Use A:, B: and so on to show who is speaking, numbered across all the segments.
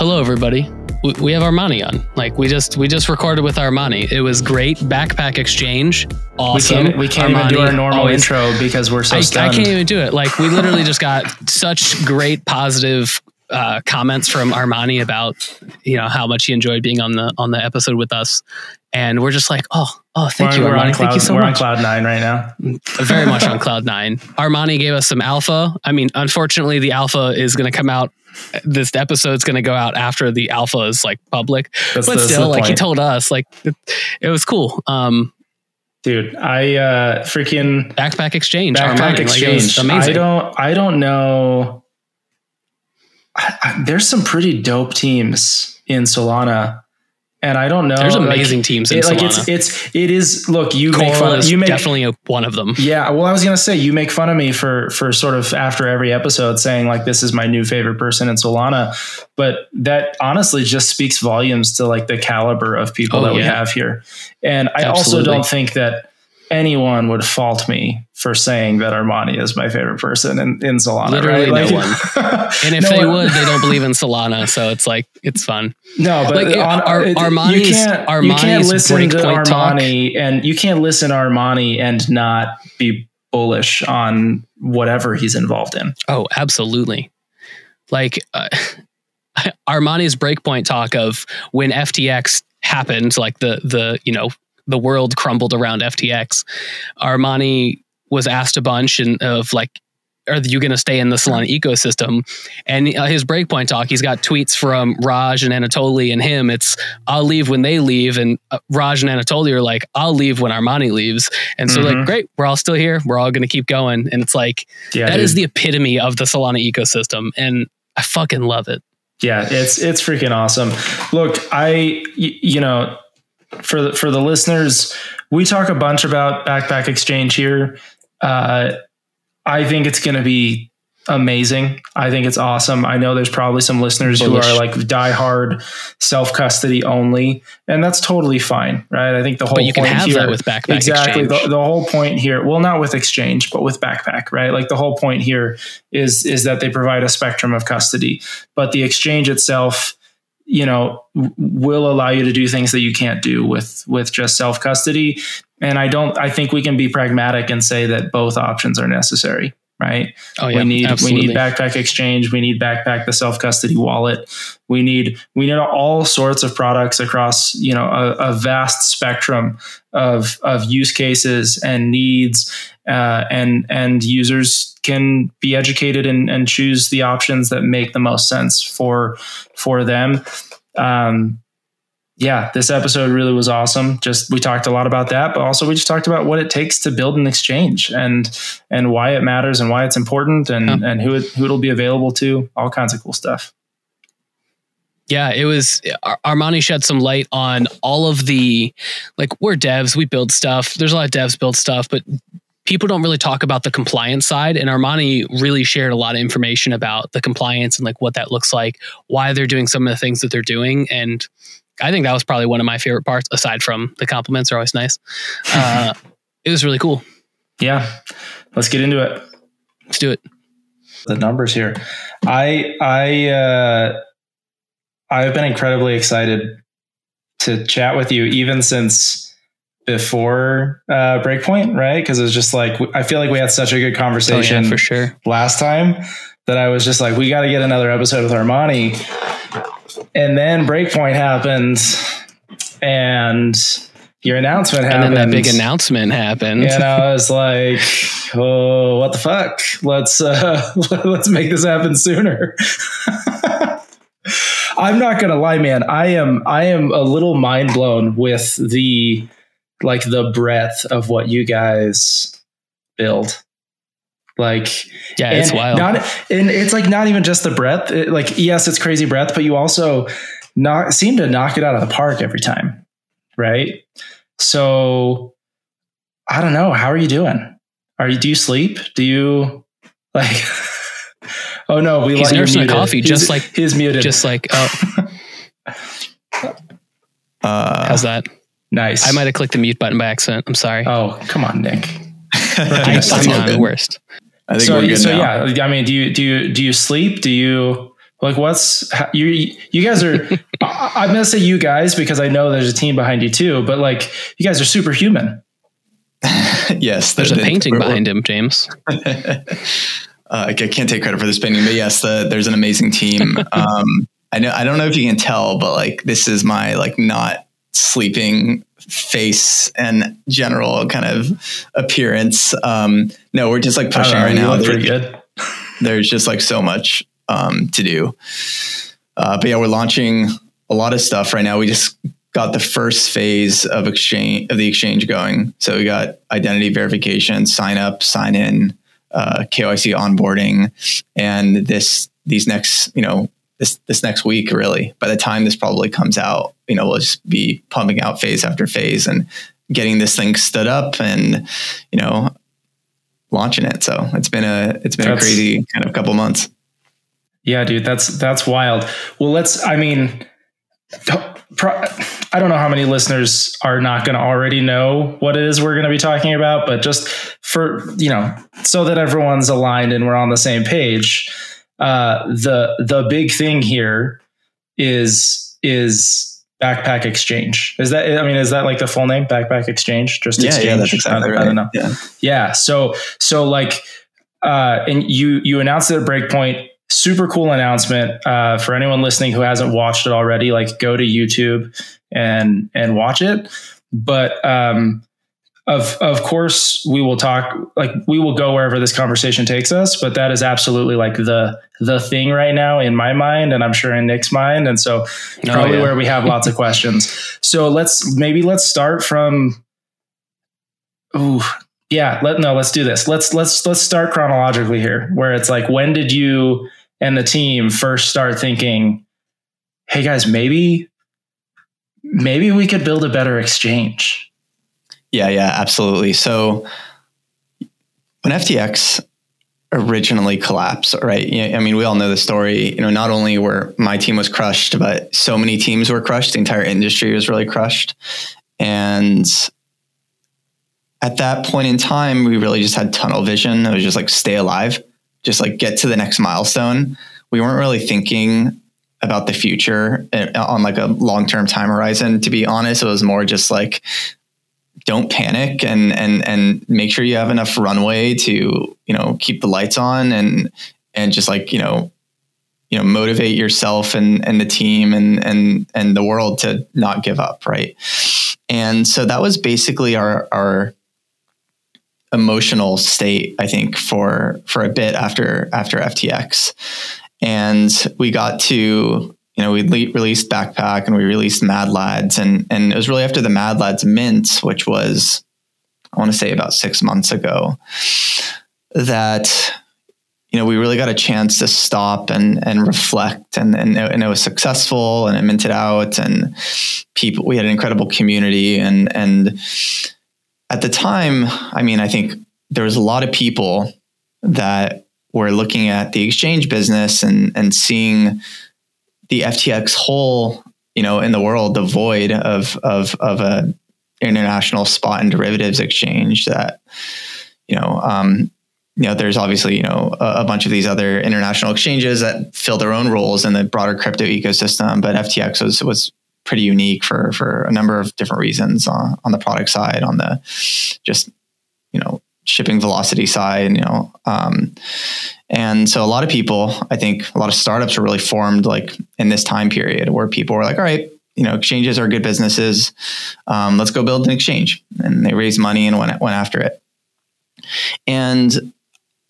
A: hello everybody. We, we have Armani on. Like we just we just recorded with Armani. It was great. Backpack exchange. Awesome.
B: We can't, we can't even do our normal
A: always-
B: intro because we're so
A: I, I can't even do it. Like we literally just got such great positive uh, comments from Armani about you know how much he enjoyed being on the on the episode with us, and we're just like, oh, oh, thank
B: we're,
A: you,
B: we're on
A: Armani.
B: cloud,
A: Thank you so much.
B: we're on cloud nine right now.
A: Very much on cloud nine. Armani gave us some alpha. I mean, unfortunately, the alpha is going to come out. This episode's going to go out after the alpha is like public,
B: That's,
A: but
B: that's
A: still, like he told us, like it, it was cool. Um,
B: dude. I uh, freaking
A: backpack exchange,
B: backpack
A: Armani, like,
B: exchange.
A: amazing.
B: I don't. I don't know. I, I, there's some pretty dope teams in Solana, and I don't know.
A: There's
B: like,
A: amazing teams in
B: it, like
A: Solana.
B: it's it's it is. Look, you make fun. You make
A: definitely one of them.
B: Yeah, well, I was gonna say you make fun of me for for sort of after every episode saying like this is my new favorite person in Solana, but that honestly just speaks volumes to like the caliber of people
A: Oh,
B: that we have here. And I also don't think that anyone would fault me for saying that Armani is my favorite person in, in Solana.
A: Literally
B: right?
A: no
B: one.
A: And if
B: No
A: they
B: one-
A: would, they don't believe in Solana, so it's like it's fun.
B: No, but
A: Like,
B: on,
A: Ar-
B: it- you can't, you can't
A: Armani's
B: listen to
A: breakpoint talk-
B: Armani and you can't listen to Armani and not be bullish on whatever he's involved in.
A: Oh, absolutely. Like uh, Armani's breakpoint talk of when FTX happened, like the the you know the world crumbled around FTX. Armani was asked a bunch and of like. Are you going to stay in the Solana ecosystem? And uh, his breakpoint talk, he's got tweets from Raj and Anatoly and him. It's I'll leave when they leave, and uh, Raj and Anatoly are like I'll leave when Armani leaves. And so
B: Mhm.
A: like great, we're all still here. We're all going to keep going. And it's like
B: Yeah,
A: that is
B: dude.
A: the epitome of the Solana ecosystem, and I fucking love it.
B: yeah, it's it's freaking awesome. Look, I y- you know, for the for the listeners, we talk a bunch about Backpack Exchange here. Uh, I think it's going to be amazing. I think it's awesome. I know there's probably some listeners
A: Bullish.
B: who are like diehard self custody only, and that's totally fine, right? I think the whole
A: But you can
B: point
A: have
B: here,
A: that with Backpack
B: exactly the, the whole point here well not with exchange but with backpack right like the whole point here is is that they provide a spectrum of custody but the exchange itself you know w- will allow you to do things that you can't do with with just self custody and i don't i think we can be pragmatic and say that both options are necessary right?
A: Oh yeah,
B: we need
A: absolutely.
B: we need backpack exchange. We need backpack the self custody wallet. We need we need all sorts of products across you know a, a vast spectrum of of use cases and needs uh, and and users can be educated and, and choose the options that make the most sense for for them um, yeah, this episode really was awesome. Just we talked a lot about that, but also we just talked about what it takes to build an exchange and and why it matters and why it's important and
A: Yeah.
B: and who it, who it'll be available to. All kinds of cool stuff.
A: yeah, it was Ar- Armani shed some light on all of the like we're devs, we build stuff. There's a lot of devs build stuff, but people don't really talk about the compliance side. And Armani really shared a lot of information about the compliance and like what that looks like, why they're doing some of the things that they're doing, and I think that was probably one of my favorite parts, aside from the compliments are always nice. Uh, it was really cool.
B: Yeah, let's get into it.
A: Let's do it.
B: the numbers here. I I uh, I've been incredibly excited to chat with you even since before uh, Breakpoint, right? Because it was just like I feel like we had such a good
A: Oh,
B: conversation
A: yeah, for sure.
B: last time that I was just like, we got to get another episode with Armani. And then Breakpoint happened, and your announcement
A: And
B: happened.
A: then that big announcement happened.
B: And I was like, "Oh, what the fuck? Let's uh, let's make this happen sooner." I'm not gonna lie, man. I am I am a little mind blown with the like the breadth of what you guys build. Like
A: yeah, it's wild.
B: Not, and it's like not even just the breadth. It- like yes, it's crazy breadth, but you also not seem to knock it out of the park every time, right? So I don't know. How are you doing? Are you? Do you sleep? Do you like? oh no, we
A: He's
B: let you
A: nursing a
B: muted.
A: coffee,
B: He's-
A: just like-
B: he's muted.
A: Just like, oh,
C: Uh,
A: how's that?
B: Nice.
A: I might have clicked the mute button by accident. I'm sorry.
B: Oh come on, Nick.
A: I,
B: that's
A: I'm not the worst.
C: I think
B: So,
C: we're good
B: so
C: now.
B: yeah, I mean, do you do you do you sleep? Do you Like, what's you? You guys are. I'm gonna say you guys because I know there's a team behind you too. But like, you guys are superhuman.
C: yes,
A: there's the, a painting the, behind him, James.
C: uh, I can't take credit for this painting, but yes, the, there's an amazing team. Um, I know. I don't know if you can tell, but like, this is my like not sleeping face and general kind of appearance. Um, no, we're just like pushing right now.
B: Pretty good.
C: There's just like so much um, to do. Uh, but yeah, we're launching a lot of stuff right now. We just got the first phase of exchange of the exchange going. So we got identity verification, sign up, sign in, uh, KYC onboarding, and this these next you know this this next week really. By the time this probably comes out, you know we'll just be pumping out phase after phase and getting this thing stood up and you know launching it. So it's been a it's been That's, a crazy kind of couple months.
B: Yeah, dude, that's that's wild. Well, let's. I mean, I don't know how many listeners are not going to already know what it is we're going to be talking about, but just for you know, so that everyone's aligned and we're on the same page. Uh, the the big thing here is is backpack exchange is that i mean is that like the full name backpack exchange
C: just yeah, exchange yeah, that's exactly I, right. I don't know
B: yeah. yeah so so like uh and you you announced it at breakpoint super cool announcement uh, for anyone listening who hasn't watched it already. Like, go to YouTube and and watch it. But um, of of course, we will talk. Like, we will go wherever this conversation takes us. But that is absolutely like the the thing right now in my mind, and I'm sure in Nick's mind. And so, oh, probably yeah. where we have lots of questions. So let's maybe let's start from. Ooh, yeah. Let no. Let's do this. Let's let's let's start chronologically here, where it's like, when did you and the team first start thinking, hey guys, maybe maybe we could build a better exchange.
C: Yeah, yeah, absolutely. So when FTX originally collapsed, right? I mean, we all know the story. You know, not only were my team was crushed, but so many teams were crushed. The entire industry was really crushed. And at that point in time, we really just had tunnel vision. It was just like stay alive just like get to the next milestone. We weren't really thinking about the future eh, on like a long term time horizon. To be honest, it was more just like don't panic and and and make sure you have enough runway to you know keep the lights on and and just like you know you know motivate yourself and and the team and and and the world to not give up right? And so that was basically our our emotional state, I think, for for a bit after after FTX, and we got to you know we le- released Backpack and we released Mad Lads, and and it was really after the Mad Lads mint, which was I want to say about six months ago, that you know we really got a chance to stop and and reflect, and and, and it was successful, and it minted out, and people we had an incredible community, and and at the time, I mean, I think there was a lot of people that were looking at the exchange business and and seeing the FTX hole, you know, in the world, the void of of of a international spot and derivatives exchange that, you know, um, you know, there's obviously you know a, a, bunch of these other international exchanges that fill their own roles in the broader crypto ecosystem, but FTX was was pretty unique for for a number of different reasons on, on the product side, on the just you know shipping velocity side, you know. Um, and so a lot of people, I think a lot of startups are really formed like in this time period where people were like, all right, you know, exchanges are good businesses. Um, let's go build an exchange. And they raised money and went, went after it. And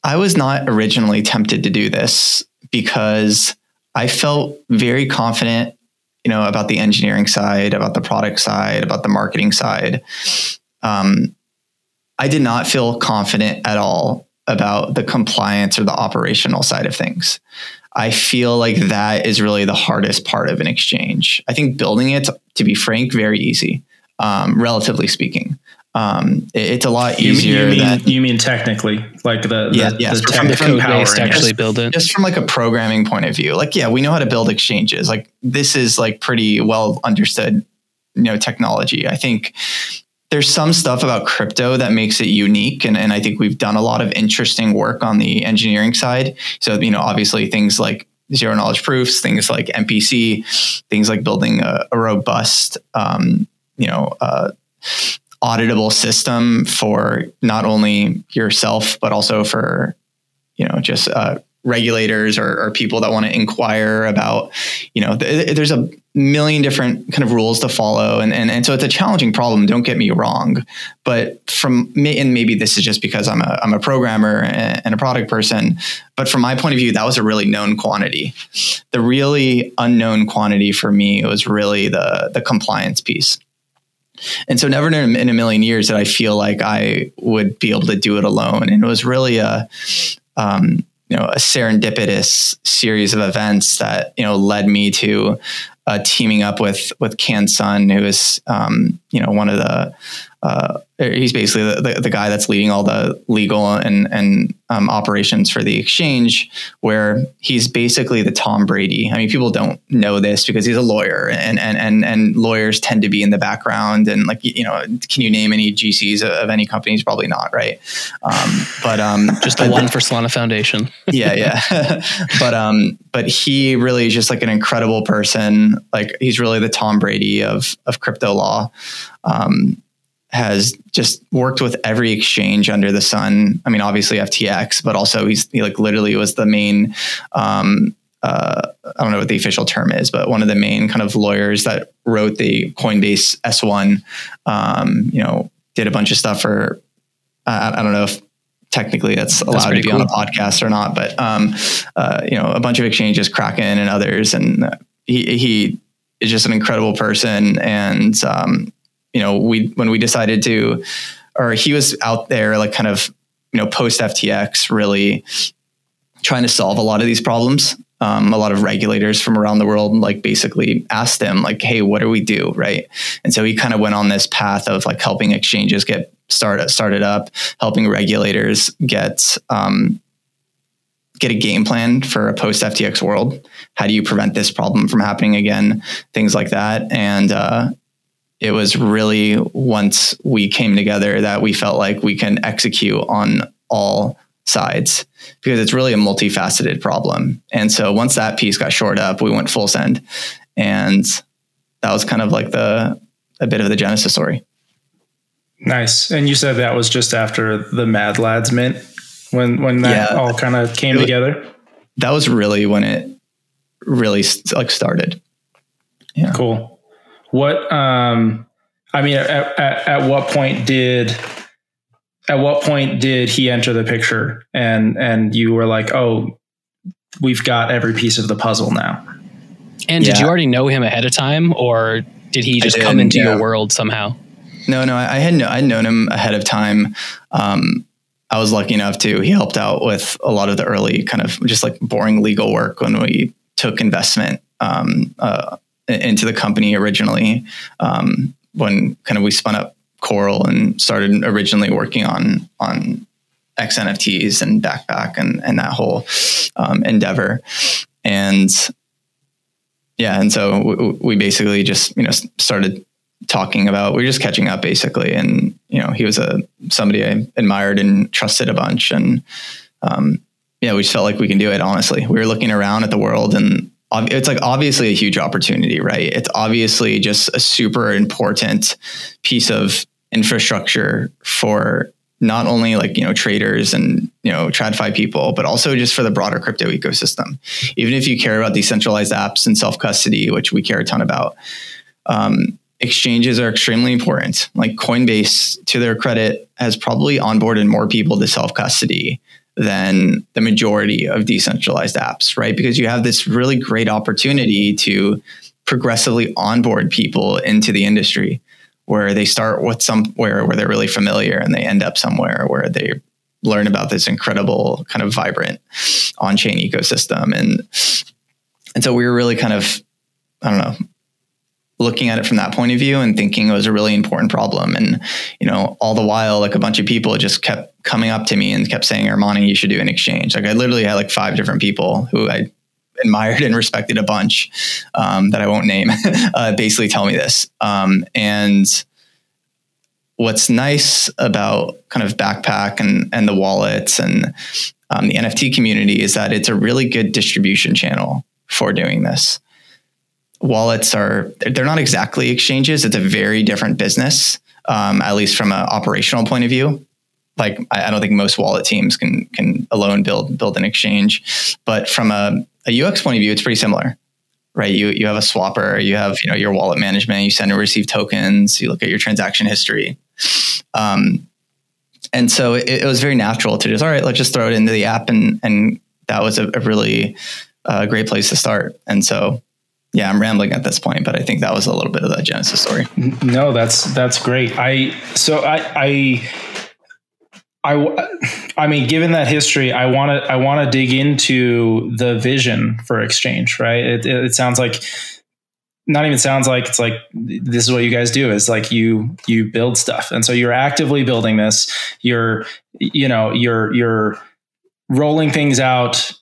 C: I was not originally tempted to do this because I felt very confident you know, about the engineering side, about the product side, about the marketing side. Um, I did not feel confident at all about the compliance or the operational side of things. I feel like that is really the hardest part of an exchange. I think building it, to be frank, very easy, um, relatively speaking um, it, it's a lot easier.
B: You,
C: you mean,
B: you mean technically, like the,
C: yeah, the, yes,
A: the, from the code base to actually build it.
C: Just from like a programming point of view, like yeah, we know how to build exchanges. Like this is like pretty well understood, you know, technology. I think there's some stuff about crypto that makes it unique, and and I think we've done a lot of interesting work on the engineering side. So you know, obviously things like zero knowledge proofs, things like MPC, things like building a, a robust, um, you know, uh, auditable system for not only yourself but also for you know just uh, regulators or, or, people that want to inquire about you know th- there's a million different kind of rules to follow and, and and so it's a challenging problem don't get me wrong but from me and maybe this is just because I'm a I'm a programmer and a product person but from my point of view that was a really known quantity. The really unknown quantity for me was really the the compliance piece. And so never in a, million years did I feel like I would be able to do it alone and it was really a um, you know a serendipitous series of events that you know led me to uh, teaming up with with Can Sun, who is um, you know one of the uh, he's basically the, the, the, guy that's leading all the legal and and um, operations for the exchange. Where he's basically the Tom Brady. I mean, people don't know this because he's a lawyer, and and and and lawyers tend to be in the background. And like you know, can you name any GCs of any companies? Probably not, right? Um, but um,
A: just the one for Solana Foundation.
C: yeah, yeah. but um, but he really is just like an incredible person. Like he's really the Tom Brady of of crypto law. Um, has just worked with every exchange under the sun. I mean, obviously FTX, but also he's he like literally was the main. Um, uh, I don't know what the official term is, but one of the main kind of lawyers that wrote the Coinbase S1. Um, you know, did a bunch of stuff for. Uh, I don't know if technically that's allowed that's to be cool. on a podcast or not, but um, uh, you know, a bunch of exchanges, Kraken and others, and he he is just an incredible person and um, you know, we when we decided to, or he was out there like kind of, you know, post FTX, really trying to solve a lot of these problems. Um, a lot of regulators from around the world like basically asked him like hey what do we do right and so he kind of went on this path of like helping exchanges get started started up helping regulators get um, get a game plan for a post FTX world. How do you prevent this problem from happening again? Things like that. And uh, it was really once we came together that we felt like we can execute on all sides because it's really a multifaceted problem. And so once that piece got shored up, we went full send. And that was kind of like the a bit of the genesis story.
B: Nice. And you said that was just after the Mad Lads mint when when that yeah. all kind of came together.
C: That was really when it really like started.
B: Yeah. Cool. What um I mean at, at, at what point did at what point did he enter the picture and and you were like, "Oh, we've got every piece of the puzzle now."
A: And did you already know him ahead of time or did he just did, come into yeah. your world somehow?
C: No, no, I had no, I'd known him ahead of time. Um, I was lucky enough to he helped out with a lot of the early kind of just like boring legal work when we took investment um, uh, into the company originally um, when kind of we spun up Coral and started originally working on on XNFTs and backpack and and that whole um, endeavor. And yeah and so we, basically just you know started talking about we were just catching up basically. And you know he was a somebody I admired and trusted a bunch. And um, yeah we just felt like we can do it honestly. We were looking around at the world and it's like obviously a huge opportunity, right? It's obviously just a super important piece of infrastructure for not only like you know traders and you know tradfi people but also just for the broader crypto ecosystem even if you care about decentralized apps and self custody which we care a ton about um, exchanges are extremely important like coinbase to their credit has probably onboarded more people to self custody than the majority of decentralized apps, right? Because you have this really great opportunity to progressively onboard people into the industry where they start with somewhere where they're really familiar and they end up somewhere where they learn about this incredible kind of vibrant on-chain ecosystem and and so we were really kind of I don't know looking at it from that point of view and thinking it was a really important problem. And, you know, all the while, like a bunch of people just kept coming up to me and kept saying, Armani, you should do an exchange. Like I literally had like five different people who I admired and respected a bunch um, that I won't name, uh, basically tell me this. Um, and what's nice about kind of backpack and and the wallets and um, the NFT community is that it's a really good distribution channel for doing this. Wallets are they're not exactly exchanges; it's a very different business, um, at least from an operational point of view. Like I, don't think most wallet teams can can alone build build an exchange, but from a, a UX point of view, it's pretty similar right? You you have a swapper, you have you know your wallet management, you send and receive tokens, you look at your transaction history, um, and so it, it, was very natural to just all right, let's just throw it into the app, and and that was a, a really uh, great place to start. And so yeah, I'm rambling at this point, but I think that was a little bit of the genesis story.
B: No, that's that's great. I so I I I, I mean, given that history, I want to I want to dig into the vision for exchange. Right? It, it, sounds like not even sounds like it's like this is what you guys do. Is like you you build stuff, and so you're actively building this. You're you know you're you're rolling things out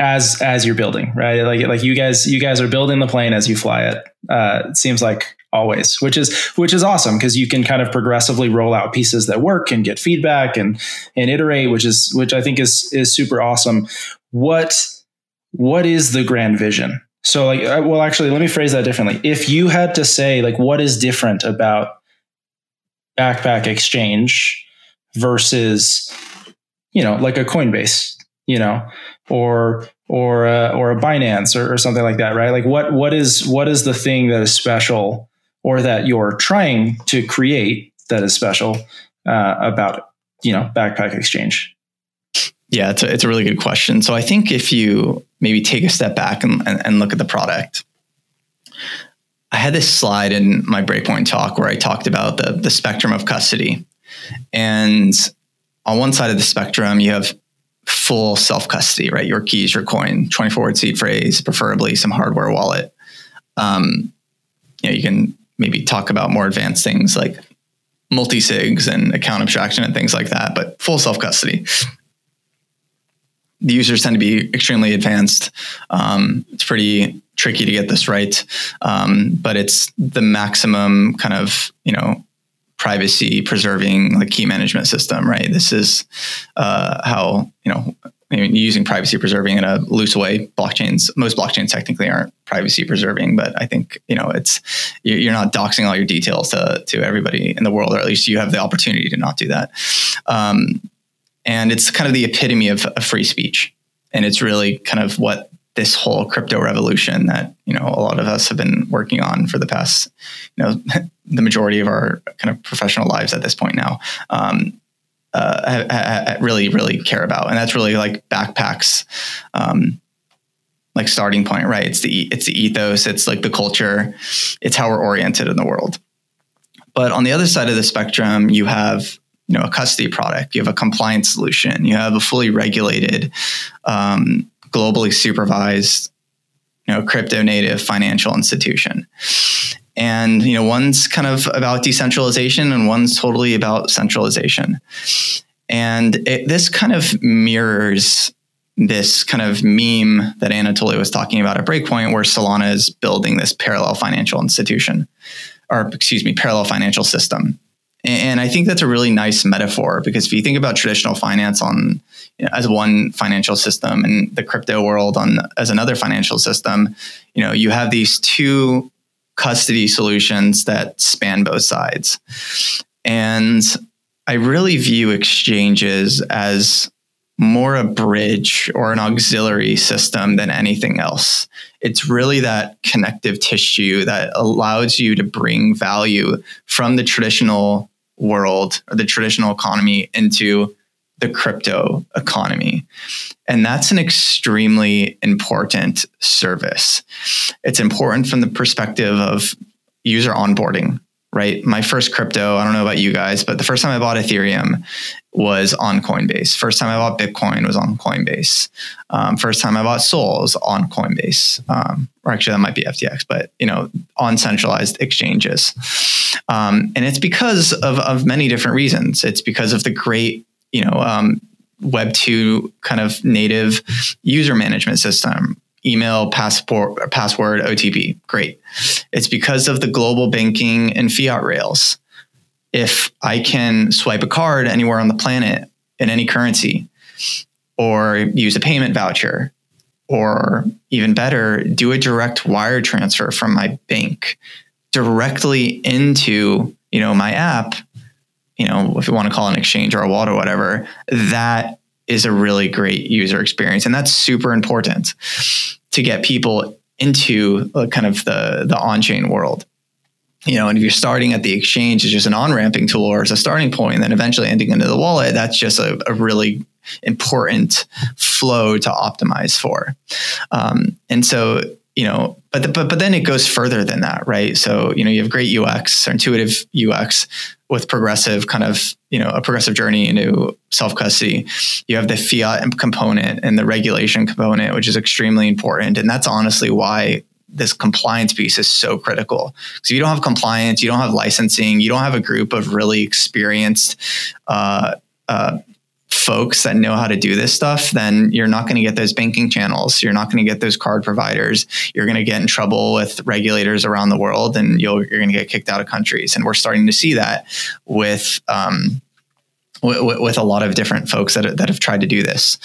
B: as as you're building, right? Like like you guys you guys are building the plane as you fly it. Uh, it seems like always, which is which is awesome because you can kind of progressively roll out pieces that work and get feedback and and iterate, which is which I think is is super awesome. What what is the grand vision? So like well actually let me phrase that differently. If you had to say like what is different about backpack exchange versus you know like a Coinbase, you know, or or a, or a Binance or, or something like that, right? Like what what is what is the thing that is special or that you're trying to create that is special uh, about you know backpack exchange?
C: Yeah it's a, it's a really good question. So i think if you maybe take a step back and, and, and look at the product i had this slide in my breakpoint talk where i talked about the, the spectrum of custody. And on one side of the spectrum you have full self custody right your keys your coin 24 word seed phrase preferably some hardware wallet um, you know you can maybe talk about more advanced things like multi-sigs and account abstraction and things like that, but full self-custody. The users tend to be extremely advanced. Um, it's pretty tricky to get this right, um, but it's the maximum kind of you know privacy preserving like key management system. Right. This is uh, how you know I mean, using privacy preserving in a loose way. Blockchains, most blockchains technically aren't privacy preserving, but I think you know it's you're not doxing all your details to to everybody in the world, or at least you have the opportunity to not do that. Um, and it's kind of the epitome of, of free speech, and it's really kind of what this whole crypto revolution that you know a lot of us have been working on for the past you know the majority of our kind of professional lives at this point now um, uh, ha, ha, really really care about, and that's really like backpacks. Um, like starting point, right? It's the it's the ethos, it's like the culture, it's how we're oriented in the world. But on the other side of the spectrum, you have you know a custody product, you have a compliance solution, you have a fully regulated, um, globally supervised, you know, crypto native financial institution. And you know, one's kind of about decentralization, and one's totally about centralization. And it, this kind of mirrors this kind of meme that Anatoly was talking about at Breakpoint, where Solana is building this parallel financial institution, or excuse me, parallel financial system. And I think that's a really nice metaphor because if you think about traditional finance on you know, as one financial system and the crypto world on as another financial system, you know, you have these two custody solutions that span both sides. And I really view exchanges as more a bridge or an auxiliary system than anything else. It's really that connective tissue that allows you to bring value from the traditional world or the traditional economy into the crypto economy. And that's an extremely important service. It's important from the perspective of user onboarding, right? My first crypto, I don't know about you guys, but the first time I bought Ethereum was on Coinbase. First time I bought Bitcoin was on Coinbase. Um, first time I bought Sol was on Coinbase. Um, or actually, that might be FTX, but you know, on centralized exchanges. Um, and it's because of, of many different reasons. It's because of the great you know um, Web two kind of native user management system. Email, passport, password, OTP. Great. It's because of the global banking and fiat rails. If I can swipe a card anywhere on the planet in any currency, or use a payment voucher, or even better, do a direct wire transfer from my bank directly into you know my app, you know if you want to call an exchange or a wallet or whatever, that is a really great user experience, and that's super important to get people into uh, kind of the the on chain world you know, and if you're starting at the exchange as just an on-ramping tool or as a starting point, and then eventually ending into the wallet, that's just a, a really important flow to optimize for. Um, and so, you know, but, the, but but then it goes further than that, right? So, you know, you have great UX or intuitive UX with progressive kind of, you know, a progressive journey into self custody. You have the fiat component and the regulation component, which is extremely important. And that's honestly why this compliance piece is so critical. So you don't have compliance, you don't have licensing, you don't have a group of really experienced uh, uh, folks that know how to do this stuff, then you're not going to get those banking channels. You're not going to get those card providers. You're going to get in trouble with regulators around the world, and you are going to get kicked out of countries. And we're starting to see that with. Um, with, a lot of different folks that, that have tried to do this.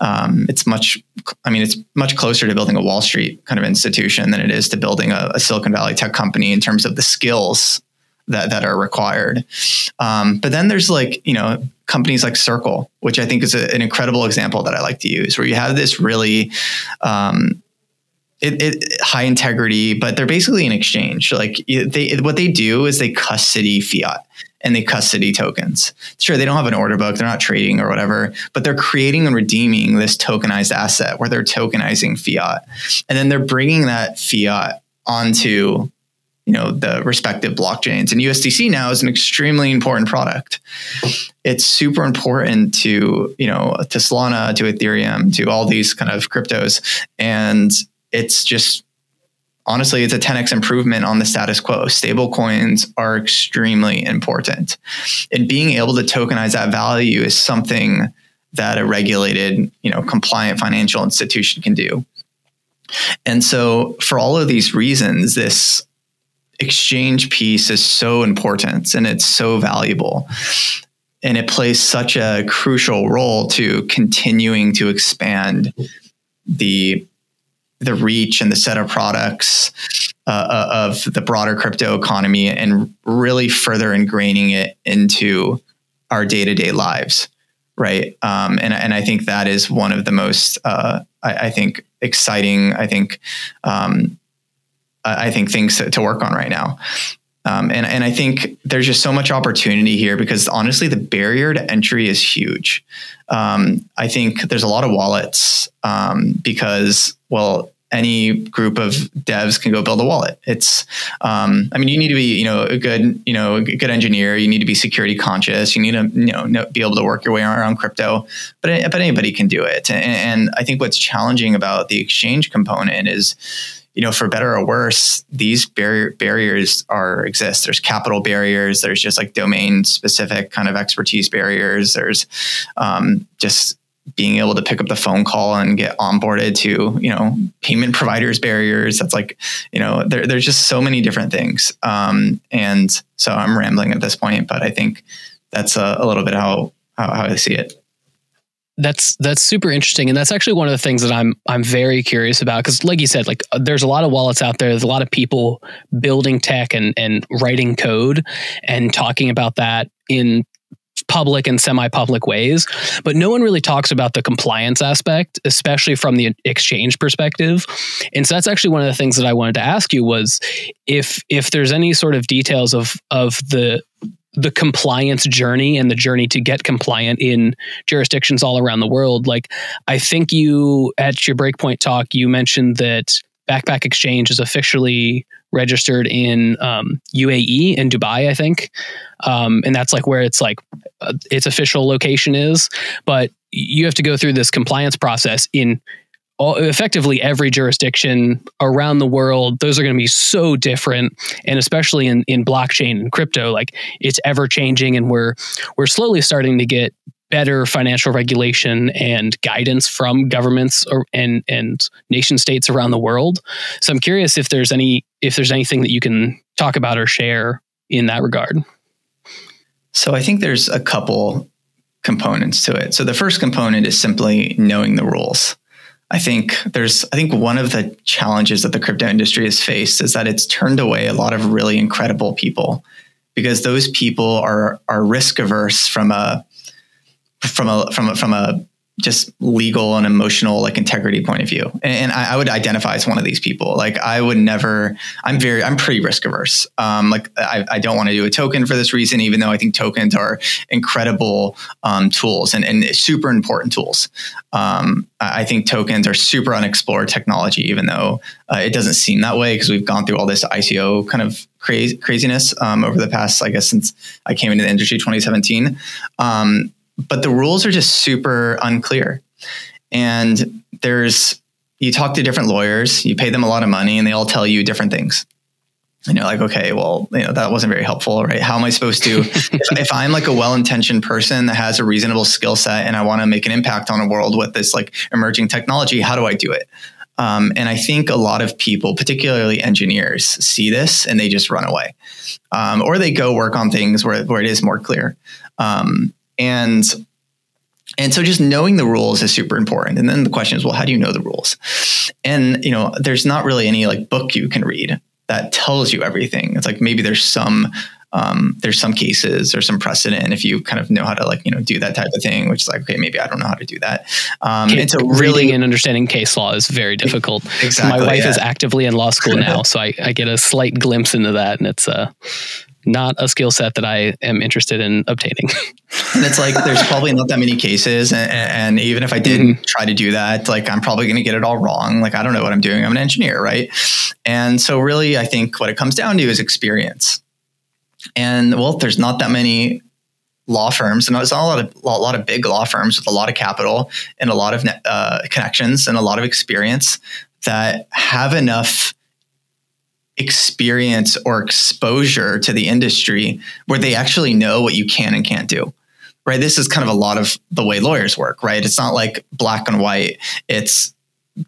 C: Um, it's much, I mean, it's much closer to building a Wall Street kind of institution than it is to building a, a Silicon Valley tech company in terms of the skills that, that are required. Um, but then there's like, you know, companies like Circle, which I think is a, an incredible example that I like to use, where you have this really, um, it, it, high integrity, but they're basically an exchange. Like they, what they do is they custody fiat and they custody tokens. Sure, they don't have an order book, they're not trading or whatever, but they're creating and redeeming this tokenized asset where they're tokenizing fiat. And then they're bringing that fiat onto you know the respective blockchains and USDC now is an extremely important product. It's super important to you know to Solana, to Ethereum, to all these kind of cryptos, and it's just honestly, it's a 10x improvement on the status quo. Stable coins are extremely important. And being able to tokenize that value is something that a regulated, you know, compliant financial institution can do. And so for all of these reasons, this exchange piece is so important and it's so valuable. And it plays such a crucial role to continuing to expand the the reach and the set of products uh, uh, of the broader crypto economy and really further ingraining it into our day to day lives. Right. Um, and, and I think that is one of the most, uh, I, I, think, exciting, I think, um, I think things to, to, work on right now. Um, and, and I think there's just so much opportunity here because honestly, the barrier to entry is huge. Um, I think there's a lot of wallets um, because well, any group of devs can go build a wallet. It's, um, I mean, you need to be, you know, a good, you know, a good engineer. You need to be security conscious. You need to, you know, be able to work your way around crypto. But but anybody can do it. And, and I think what's challenging about the exchange component is, you know, for better or worse, these barrier, barriers are exist. There's capital barriers. There's just like domain specific kind of expertise barriers. There's um, just being able to pick up the phone call and get onboarded to you know payment providers barriers that's like you know there, there's just so many different things um, and so i'm rambling at this point but i think that's a, a little bit how, how, how i see it
A: that's that's super interesting. And that's actually one of the things that i'm i'm very curious about because like you said like uh, there's a lot of wallets out there. There's a lot of people building tech and and writing code and talking about that in public and semi-public ways but no one really talks about the compliance aspect especially from the exchange perspective. And so that's actually one of the things that i wanted to ask you was if if there's any sort of details of of the the compliance journey and the journey to get compliant in jurisdictions all around the world like i think you at your breakpoint talk you mentioned that backpack exchange is officially registered in um, UAE and Dubai, I think, um, and that's like where it's like uh, its official location is. But you have to go through this compliance process in all, effectively every jurisdiction around the world. Those are going to be so different, and especially in in blockchain and crypto, like it's ever changing, and we're we're slowly starting to get better financial regulation and guidance from governments or, and and nation states around the world. So I'm curious if there's any if there's anything that you can talk about or share in that regard.
C: So I think there's a couple components to it. So the first component is simply knowing the rules. I think there's I think one of the challenges that the crypto industry has faced is that it's turned away a lot of really incredible people because those people are are risk averse from a from a from a from a just legal and emotional like integrity point of view. And, and I, I, would identify as one of these people. Like i would never i'm very i'm pretty risk averse um, like I, I don't want to do a token for this reason even though i think tokens are incredible um, tools and, and super important tools. Um, i think tokens are super unexplored technology even though uh, it doesn't seem that way because we've gone through all this ico kind of craziness um, over the past i guess since i came into the industry 2017 um, but the rules are just super unclear. And there's, you talk to different lawyers, you pay them a lot of money, and they all tell you different things. And you're like, okay, well, you know, that wasn't very helpful, right? How am I supposed to, if, if I'm like a well intentioned person that has a reasonable skill set and I want to make an impact on a world with this like emerging technology, how do I do it? Um, and I think a lot of people, particularly engineers, see this and they just run away, um, or they go work on things where, where it is more clear. Um, and and so just knowing the rules is super important. And then the question is, well, how do you know the rules? And you know, there's not really any like book you can read that tells you everything. It's like maybe there's some um, there's some cases or some precedent if you kind of know how to like you know do that type of thing which is like okay maybe i don't know how to do that
A: um, and so really, and understanding case law is very difficult exactly my wife yeah. is actively in law school now so I, I, get a slight glimpse into that and it's uh not a skill set that I am interested in obtaining.
C: and it's like there's probably not that many cases, and, and even if I did mm-hmm. try to do that, like I'm probably going to get it all wrong. Like I don't know what I'm doing. I'm an engineer, right? And so really, I think what it comes down to is experience. And well, there's not that many law firms, and there's not a lot of a lot of big law firms with a lot of capital and a lot of uh, connections and a lot of experience that have enough experience or exposure to the industry where they actually know what you can and can't do right? This is kind of a lot of the way lawyers work right? It's not like black and white. It's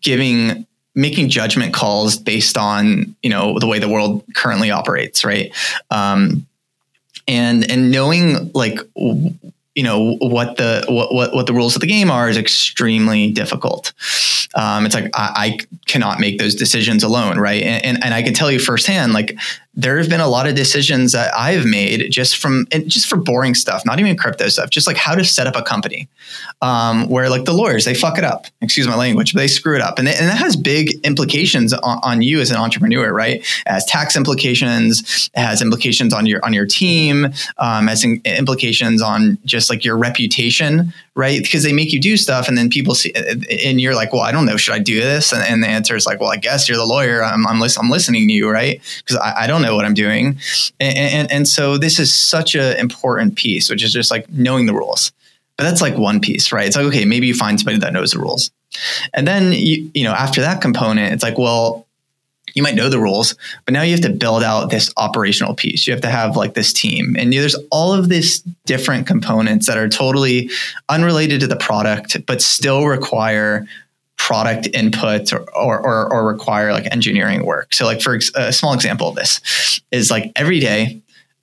C: giving making judgment calls based on you know the way the world currently operates right? Um, and and knowing like you know what the what, what, what the rules of the game are is extremely difficult. Um, it's like I, I, cannot make those decisions alone, right? And, and, and I can tell you firsthand, like there have been a lot of decisions that I've made just from just for boring stuff, not even crypto stuff, just like how to set up a company. Um, where like the lawyers they fuck it up, excuse my language, but they screw it up, and, they, and that has big implications on, on, you as an entrepreneur, right? Has tax implications, has implications on your on your team, um, has in, implications on just like your reputation, right? Because they make you do stuff, and then people see, and you're like, well, I don't know, should I do this? And, and the answer is like, well, I guess you're the lawyer. I'm I'm, I'm listening to you, right? Because I, I don't know what I'm doing. And, and, and so this is such an important piece, which is just like knowing the rules. But that's like one piece, right? It's like, okay, maybe you find somebody that knows the rules. And then, you, you know, after that component, it's like, well, you might know the rules, but now you have to build out this operational piece. You have to have like this team. And there's all of these different components that are totally unrelated to the product, but still require product input or, or, or, require like engineering work. So like for a small example of this is like every day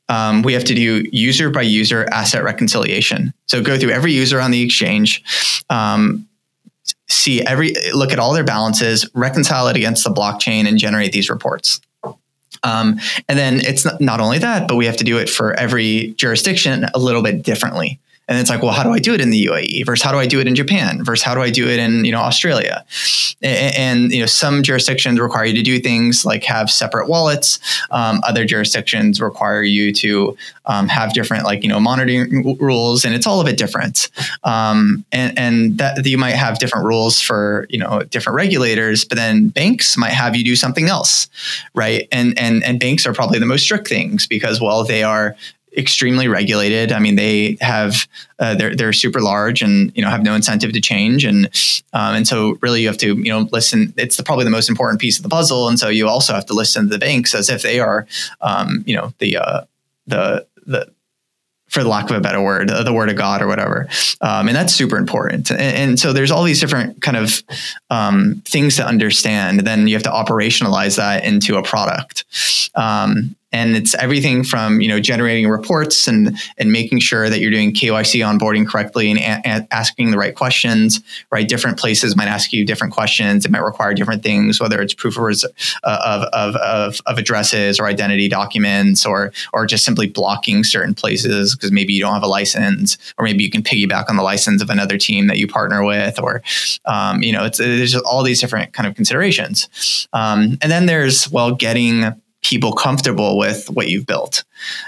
C: um, we have to do user by user asset reconciliation. So go through every user on the exchange, um, see every look at all their balances, reconcile it against the blockchain, and generate these reports. Um, and then it's not, not only that, but we have to do it for every jurisdiction a little bit differently. And it's like, well, how do I do it in the UAE versus how do I do it in Japan versus how do I do it in you know Australia? And, and you know some jurisdictions require you to do things like have separate wallets. Um, other jurisdictions require you to um, have different like you know monitoring rules, and it's all a bit different. Um, and and that you might have different rules for you know different regulators, but then banks might have you do something else, right? And and and banks are probably the most strict things because well they are extremely regulated. I mean, they have uh, they're they're super large and you know have no incentive to change, and um, and so really you have to you know listen. It's the, probably the most important piece of the puzzle, and so you also have to listen to the banks as if they are um, you know the uh, the the for the lack of a better word, the word of God or whatever. Um, and that's super important. And, and, so there's all these different kind of um, things to understand. Then you have to operationalize that into a product. Um, and it's everything from you know generating reports and and making sure that you're doing KYC onboarding correctly and a- a- asking the right questions. Right, different places might ask you different questions. It might require different things, whether it's proof of res- uh, of, of, of of addresses or identity documents, or or just simply blocking certain places because maybe you don't have a license, or maybe you can piggyback on the license of another team that you partner with, or um, you know, it's there's all these different kind of considerations. Um, and then there's well getting people comfortable with what you've built.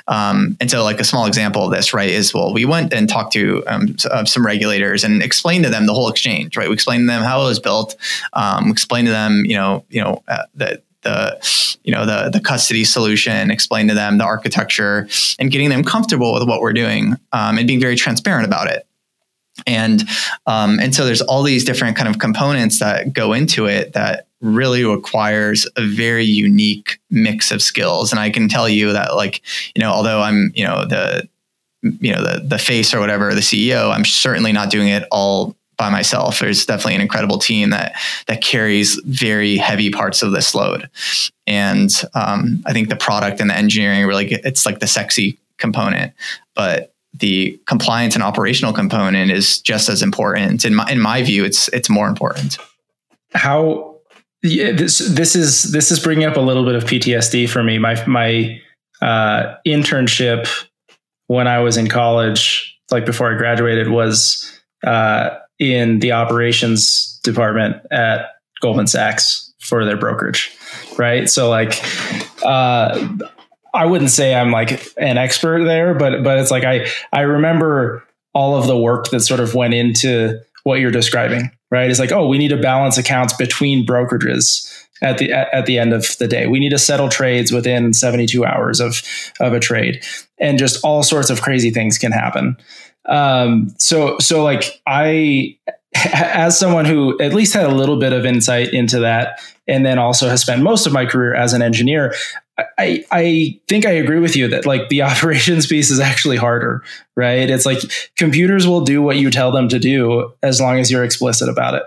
C: Um, and so, like a small example of this, right, is well, we went and talked to um, uh, some regulators and explained to them the whole exchange, right? We explained to them how it was built. Um, explained to them, you know, you know uh, that the you know the the custody solution explain to them the architecture and getting them comfortable with what we're doing um, and being very transparent about it and um, and so there's all these different kind of components that go into it that really requires a very unique mix of skills. And I can tell you that, like, you know, although I'm, you know, the, you know, the the face or whatever, the CEO, I'm certainly not doing it all by myself. There's definitely an incredible team that that carries very heavy parts of this load. And um, I think the product and the engineering really get, it's like the sexy component, but the compliance and operational component is just as important. In my in my view, it's it's more important.
B: How yeah, this this is this is bringing up a little bit of PTSD for me. My my uh, internship when I was in college, like before I graduated, was uh, in the operations department at Goldman Sachs for their brokerage, right? So like, uh, I wouldn't say I'm like an expert there, but but it's like I I remember all of the work that sort of went into what you're describing, right? It's like, oh, we need to balance accounts between brokerages at the at, at, the end of the day. We need to settle trades within 72 hours of of a trade, and just all sorts of crazy things can happen. Um, so so like I, as someone who at least had a little bit of insight into that, and then also has spent most of my career as an engineer, I, I think I agree with you that like the operations piece is actually harder, right? It's like computers will do what you tell them to do as long as you're explicit about it.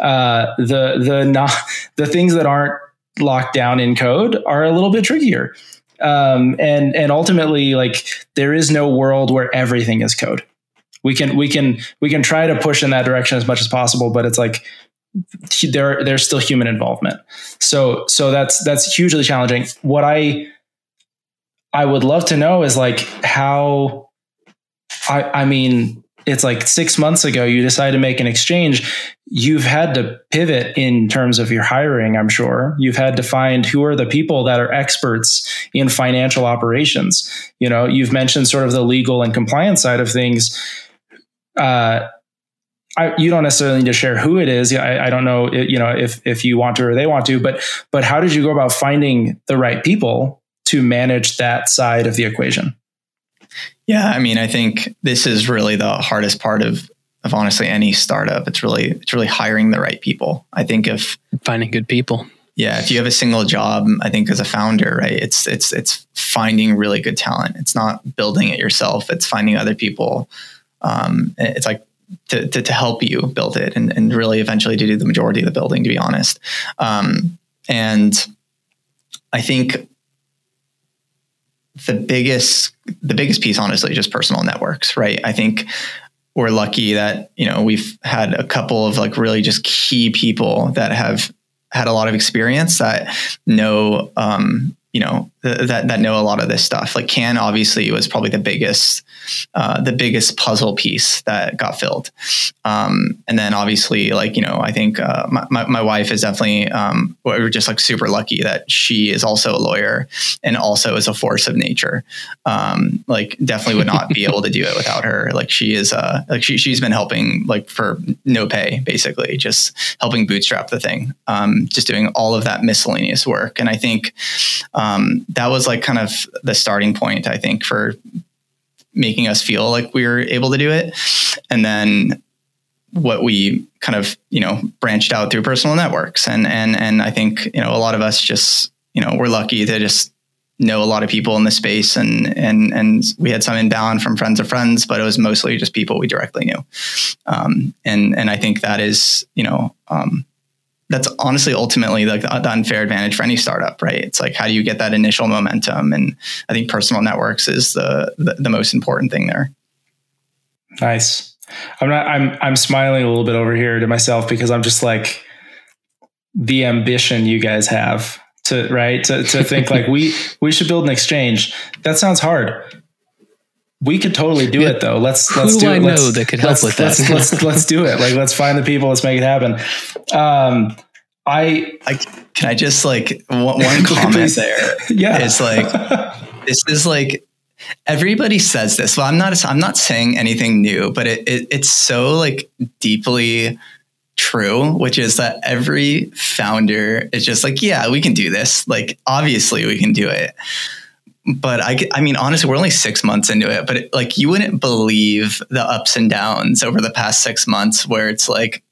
B: Uh, the the not the things that aren't locked down in code are a little bit trickier, um, and and ultimately like there is no world where everything is code. We can we can we can try to push in that direction as much as possible, but it's like there there's still human involvement. So so that's that's hugely challenging. What I I would love to know is like how I I mean it's like 6 months ago you decided to make an exchange you've had to pivot in terms of your hiring i'm sure you've had to find who are the people that are experts in financial operations you know you've mentioned sort of the legal and compliance side of things uh, I, you don't necessarily need to share who it is. I, I don't know, you know, if if you want to or they want to, but but how did you go about finding the right people to manage that side of the equation?
C: Yeah, I mean, I think this is really the hardest part of of honestly any startup. It's really it's really hiring the right people. I think if
A: finding good people.
C: Yeah, if you have a single job, I think as a founder, right, it's it's it's finding really good talent. It's not building it yourself. It's finding other people. Um, it's like to, to, to, help you build it and, and really eventually to do the majority of the building, to be honest. Um, and I think the biggest the biggest piece, honestly, just personal networks, right? I think we're lucky that you know we've had a couple of like really just key people that have had a lot of experience that know um, you know th- that that know a lot of this stuff. Like Can obviously was probably the biggest uh, the biggest puzzle piece that got filled. Um, and then obviously, like you know, I think uh, my, my, my wife is definitely um, we're just like super lucky that she is also a lawyer and also is a force of nature. Um, like definitely would not be able to do it without her. Like she is uh, like she she's been helping like for no pay basically, just helping bootstrap the thing, um, just doing all of that miscellaneous work. And I think um, that was like kind of the starting point, I think, for making us feel like we were able to do it. And then what we kind of, you know, branched out through personal networks. And and and I think, you know, a lot of us just, you know, we're lucky to just know a lot of people in the space and and and we had some inbound from friends of friends, but it was mostly just people we directly knew. Um, and and I think that is, you know, um, that's honestly ultimately like the, the, unfair advantage for any startup, right? It's like how do you get that initial momentum? And I think personal networks is the, the, the most important thing there.
B: Nice. I'm not. I'm I'm smiling a little bit over here to myself because I'm just like the ambition you guys have to right to to think like we we should build an exchange. That sounds hard. We could totally do it though. Let's let's
A: Who
B: do
A: I
B: it.
A: know
B: Let's,
A: that could help
B: let's,
A: with that.
B: Let's, let's let's do it. Like let's find the people. Let's make it happen. Um, I
C: I can I just like one, one comment
B: Please.
C: there.
B: yeah.
C: It's like this is like everybody says this. Well, I'm not I'm not saying anything new, but it, it it's so like deeply true, which is that every founder is just like, yeah, we can do this. Like obviously we can do it. But I, I mean, honestly, we're only six months into it, but it, like you wouldn't believe the ups and downs over the past six months where it's like,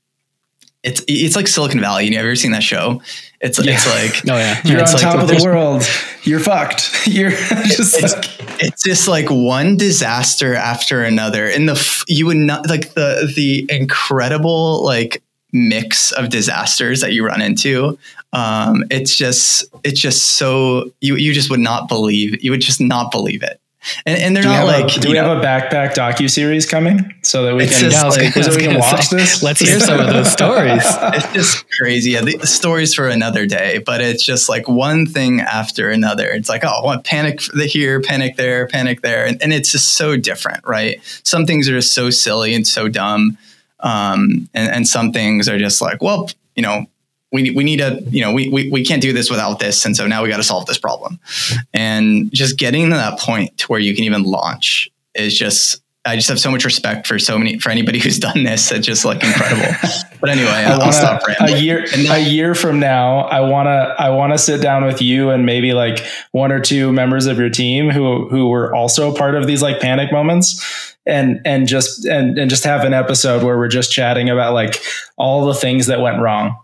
C: it's it's like Silicon Valley. You know, have you ever seen that show? It's oh,
B: Yeah.
C: it's like
A: Oh yeah,
B: You're
C: it's
B: on
C: like
B: top of the world. You're fucked. You're just
C: it's,
B: like,
C: it's just like one disaster after another and the you would not like the the incredible like mix of disasters that you run into um it's just it's just so you you just would not believe you would just not believe it and, and they're
B: do
C: not like
B: a, do we
C: know,
B: have a backpack docu series coming so that we can
A: Yeah,
C: like-
B: so we can watch
A: say,
B: this?
A: Let's hear some of those stories.
C: it's just crazy. Yeah, the, stories for another day, but it's just like one thing after another. It's like, oh, what panic the here, panic there, panic there, and, and it's just so different, right? Some things are just so silly and so dumb, um, and, and some things are just like, well, you know, we we need to, you know, we we we can't do this without this, and so now we got to solve this problem, and just getting to that point to where you can even launch is just. I just have so much respect for so many for anybody who's done this. It's just like incredible. But anyway,
B: I
C: I'll
B: wanna,
C: stop
B: a year
C: And
B: a year from now, I wanna I wanna sit down with you and maybe like one or two members of your team who who were also part of these like panic moments and and just and and just have an episode where we're just chatting about like all the things that went wrong.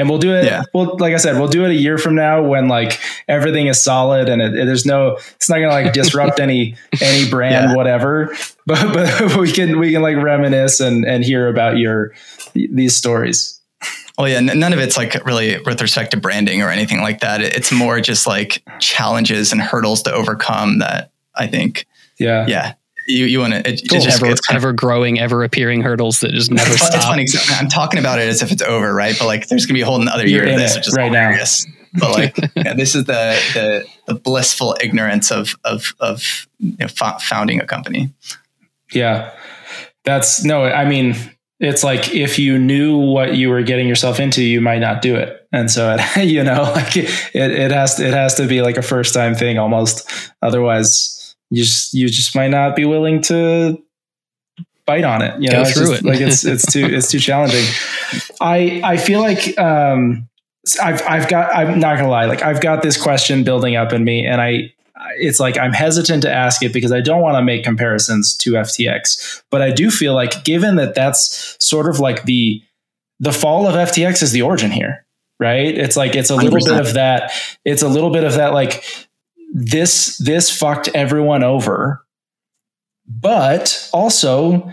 B: And we'll do it.
C: Yeah.
B: Well, like I said, we'll do it a year from now when like everything is solid and it, it- there's no, it's not gonna like disrupt any any brand
C: Yeah.
B: whatever. But but we can we can like reminisce and and hear about your these stories.
C: Well, yeah, n- none of it's like really with respect to branding or anything like that. It- It's more just like challenges and hurdles to overcome that I think,
B: Yeah.
C: yeah, you, you want to, it,
A: Cool.
C: it's just,
A: ever,
C: it's kind of,
A: ever growing, ever appearing hurdles that just never
C: it's
A: stop.
C: funny. I'm talking about it as if it's over, right? But like, there's gonna be a whole another year of this, which is
B: right now.
C: But like, yeah, this is the, the, the blissful ignorance of, of, of you know, fo- founding a company.
B: Yeah. That's no, I mean, it's like if you knew what you were getting yourself into, you might not do it. And so it, you know, like it, it has to, it has to be like a first time thing almost. Otherwise you just, you just might not be willing to bite on it. You
A: Go
B: know, it's
A: through
B: just,
A: it.
B: like it's, it's too, it's too challenging. I, I feel like, um, I've, I've got, I'm not gonna lie. Like I've got this question building up in me and I, it's like I'm hesitant to ask it because I don't want to make comparisons to FTX, but I do feel like given that that's sort of like the the fall of FTX is the origin here, right? It's like it's a little
C: 100%.
B: bit of that. It's a little bit of that like this this fucked everyone over, but also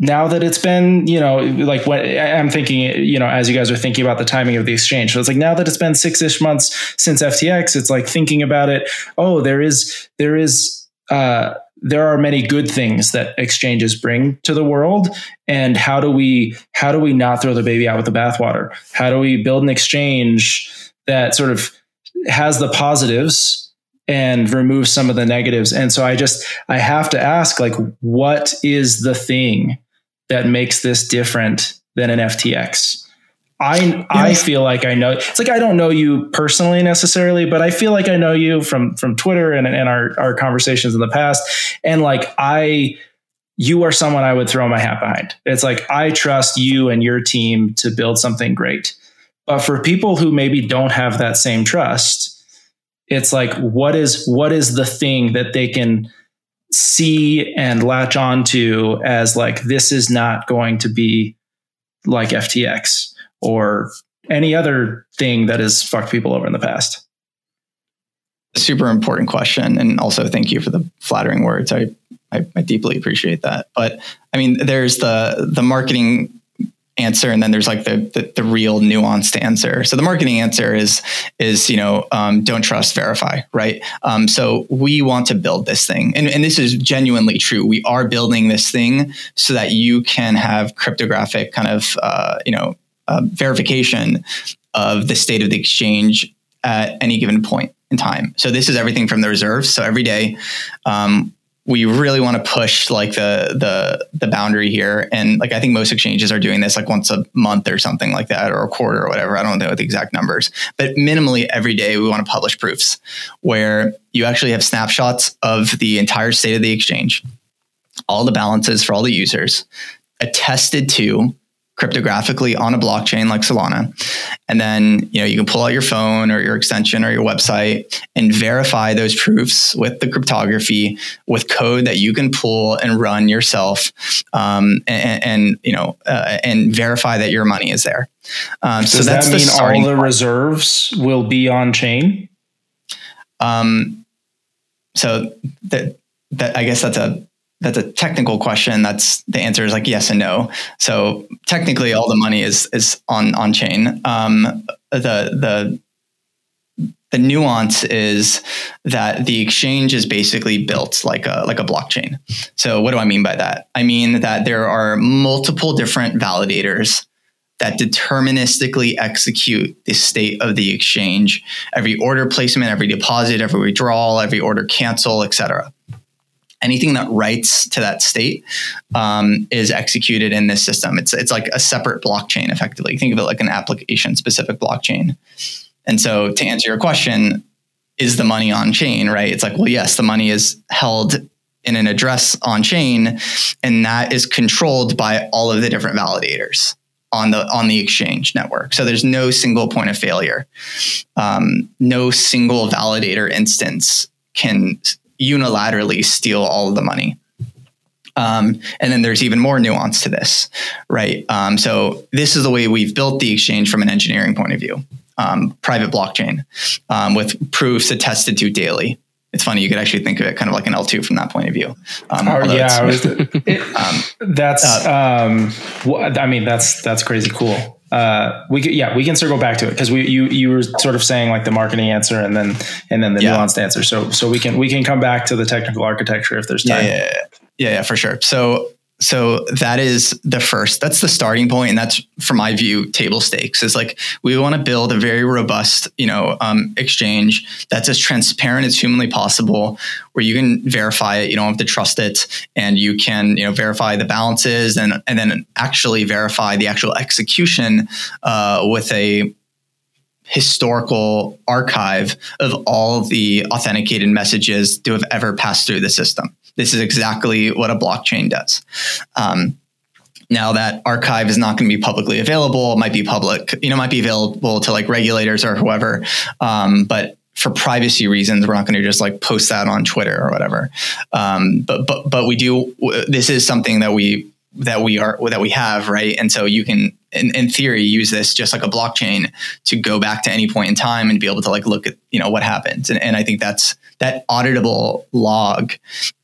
B: now that it's been, you know, like when I'm thinking, you know, as you guys are thinking about the timing of the exchange. So it's like now that it's been six ish months since FTX, it's like thinking about it. Oh, there is, there is, uh, there are many good things that exchanges bring to the world. And how do we, how do we not throw the baby out with the bathwater? How do we build an exchange that sort of has the positives and remove some of the negatives? And so I just, I have to ask, like, what is the thing that makes this different than an FTX. I I feel like I know. It's like I don't know you personally necessarily, but I feel like I know you from from Twitter and and our our conversations in the past. And like I, you are someone I would throw my hat behind. It's like I trust you and your team to build something great. But for people who maybe don't have that same trust, it's like what is what is the thing that they can see and latch onto as like this is not going to be like FTX or any other thing that has fucked people over in the past?
C: Super important question. And also thank you for the flattering words. I, I, I deeply appreciate that. But I mean, there's the, the marketing answer and then there's like the, the, the real nuanced answer. So the marketing answer is is you know um, don't trust verify right? Um, so we want to build this thing. And, and this is genuinely true. We are building this thing so that you can have cryptographic kind of uh, you know uh, verification of the state of the exchange at any given point in time. So this is everything from the reserves so every day um, we really want to push like the the the boundary here. And like i think most exchanges are doing this like once a month or something like that or a quarter or whatever. I don't know the exact numbers. But minimally every day we want to publish proofs where you actually have snapshots of the entire state of the exchange all the balances for all the users attested to cryptographically on a blockchain like Solana. And then, you know, you can pull out your phone or your extension or your website and verify those proofs with the cryptography with code that you can pull and run yourself um, and, and, you know, uh, and verify that your money is there.
B: Um, Does so that's that mean the all the reserves will be on chain?
C: Um, so that, that I guess that's a that's a technical question. That's the answer is like yes and no. So technically, all the money is is on on chain. Um, the the the nuance is that the exchange is basically built like a like a blockchain. So what do I mean by that? I mean that there are multiple different validators that deterministically execute the state of the exchange, every order placement, every deposit, every withdrawal, every order cancel, etc anything that writes to that state um, is executed in this system. It's it's like a separate blockchain, effectively. Think of it like an application specific blockchain. And so, to answer your question, is the money on chain? Right? It's like, well, yes, the money is held in an address on chain, and that is controlled by all of the different validators on the on the exchange network. So there's no single point of failure. Um, no single validator instance can unilaterally steal all of the money. Um, and then there's even more nuance to this, right? Um, so this is the way we've built the exchange from an engineering point of view. Um, private blockchain um, with proofs attested to daily. It's funny you could actually think of it kind of like an L2 from that point of view.
B: Um, oh, yeah, was, it, um, that's. Uh, I mean, that's that's crazy cool uh, we could, yeah, we can circle back to it because we you you were sort of saying like the marketing answer and then and then the yeah. nuanced answer. So so we can we can come back to the technical architecture if there's time.
C: Yeah, yeah, yeah, yeah, for sure. So so that is the first that's the starting point and that's from my view table stakes is like we want to build a very robust you know um, exchange that's as transparent as humanly possible where you can verify it you don't have to trust it and you can you know verify the balances and and then actually verify the actual execution uh, with a historical archive of all the authenticated messages to have ever passed through the system this is exactly what a blockchain does. Um, now that archive is not going to be publicly available, it might be public, you know, might be available to like regulators or whoever. Um, but for privacy reasons, we're not going to just like post that on Twitter or whatever. Um, but but but we do. This is something that we that we are that we have right, and so you can in, in theory use this just like a blockchain to go back to any point in time and be able to like look at you know what happens. And, and I think that's that auditable log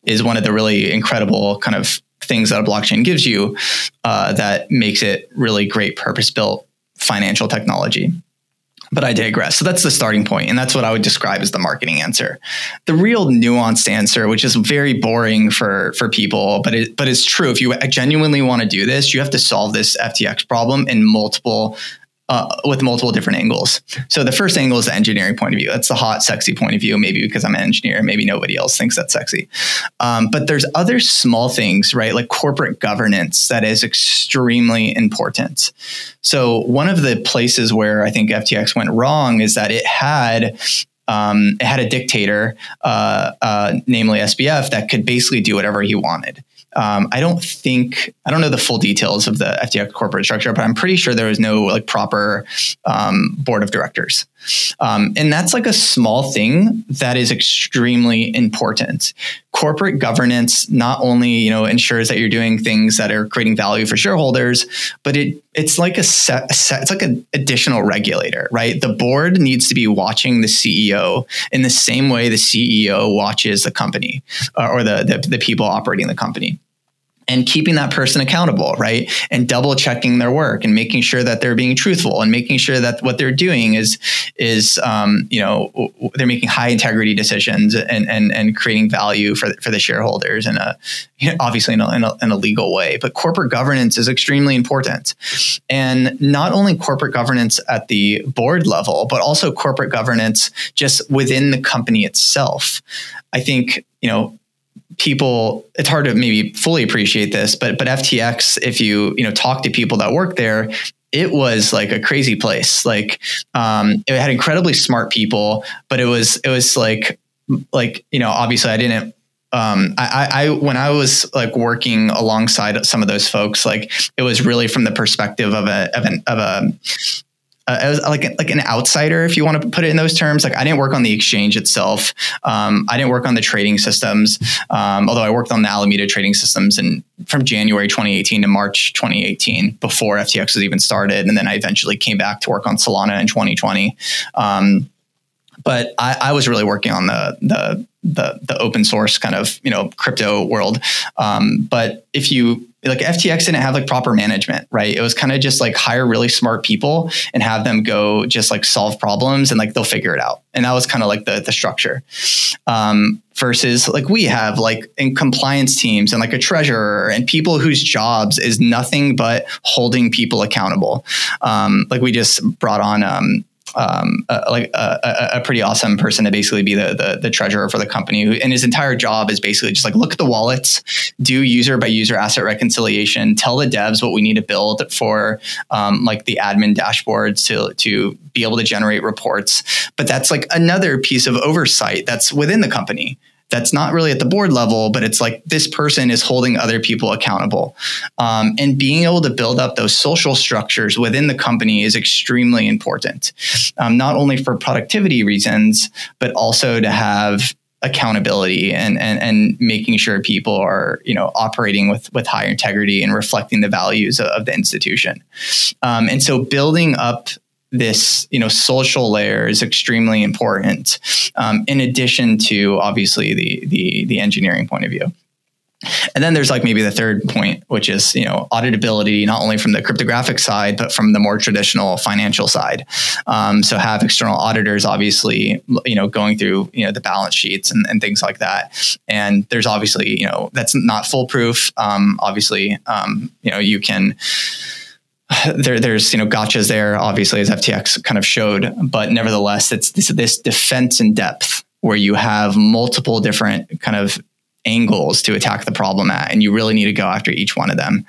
C: is one of the really incredible kind of things that a blockchain gives you uh, that makes it really great purpose built financial technology. But I digress. So that's the starting point, and that's what I would describe as the marketing answer. The real nuanced answer, which is very boring for for people, but it but it's true. If you genuinely want to do this, you have to solve this FTX problem in multiple uh, with multiple different angles. So the first angle is the engineering point of view. That's the hot, sexy point of view. Maybe because I'm an engineer, maybe nobody else thinks that's sexy. Um, but there's other small things, right? Like corporate governance that is extremely important. So one of the places where I think FTX went wrong is that it had um, it had a dictator, uh, uh, namely SBF, that could basically do whatever he wanted. Um, I don't think I don't know the full details of the FTX corporate structure, but I'm pretty sure there was no like proper um, board of directors, um, and that's like a small thing that is extremely important. Corporate governance not only you know ensures that you're doing things that are creating value for shareholders, but it it's like a set, set it's like an additional regulator, right? The board needs to be watching the CEO in the same way the CEO watches the company uh, or the, the the people operating the company. And keeping that person accountable, right? And double checking their work and making sure that they're being truthful and making sure that what they're doing is is um, you know they're making high integrity decisions and and and creating value for for the shareholders in a you know, obviously in a, in, a, in a legal way. But corporate governance is extremely important, and not only corporate governance at the board level, but also corporate governance just within the company itself. I think you know people it's hard to maybe fully appreciate this but but FTX if you you know talk to people that work there it was like a crazy place. Like um, it had incredibly smart people but it was it was like like you know obviously i didn't um, I, I, when I was like working alongside some of those folks, like it was really from the perspective of a of, an, of a uh, like like an outsider, if you want to put it in those terms. Like I didn't work on the exchange itself. Um, I didn't work on the trading systems, um, although I worked on the Alameda trading systems and from January 2018 to March 2018 before FTX was even started, and then I eventually came back to work on Solana in 2020. Um, but I, I, was really working on the the the, the open source kind of you know crypto world. Um, but if you like FTX didn't have like proper management, right? It was kind of just like hire really smart people and have them go just like solve problems and like they'll figure it out. And that was kind of like the the structure. Um, versus like we have like in compliance teams and like a treasurer and people whose jobs is nothing but holding people accountable. Um, like we just brought on um, um, like a, a, pretty awesome person to basically be the, the, the treasurer for the company, and his entire job is basically just like look at the wallets, do user by user asset reconciliation, tell the devs what we need to build for um, like the admin dashboards to to be able to generate reports. But that's like another piece of oversight that's within the company that's not really at the board level, but it's like this person is holding other people accountable. Um, and being able to build up those social structures within the company is extremely important, um, not only for productivity reasons, but also to have accountability and, and and making sure people are you know operating with with high integrity and reflecting the values of, the institution um, and so building up this you know social layer is extremely important um, in addition to obviously the, the the engineering point of view. And then there's like maybe the third point which is you know auditability not only from the cryptographic side but from the more traditional financial side. Um, so have external auditors obviously you know going through you know the balance sheets and, and things like that. And there's obviously you know that's not foolproof. Um, obviously um, you know you can there, there's you know gotchas there, obviously as FTX kind of showed, but nevertheless, it's this, this defense in depth where you have multiple different kind of angles to attack the problem at, and you really need to go after each one of them.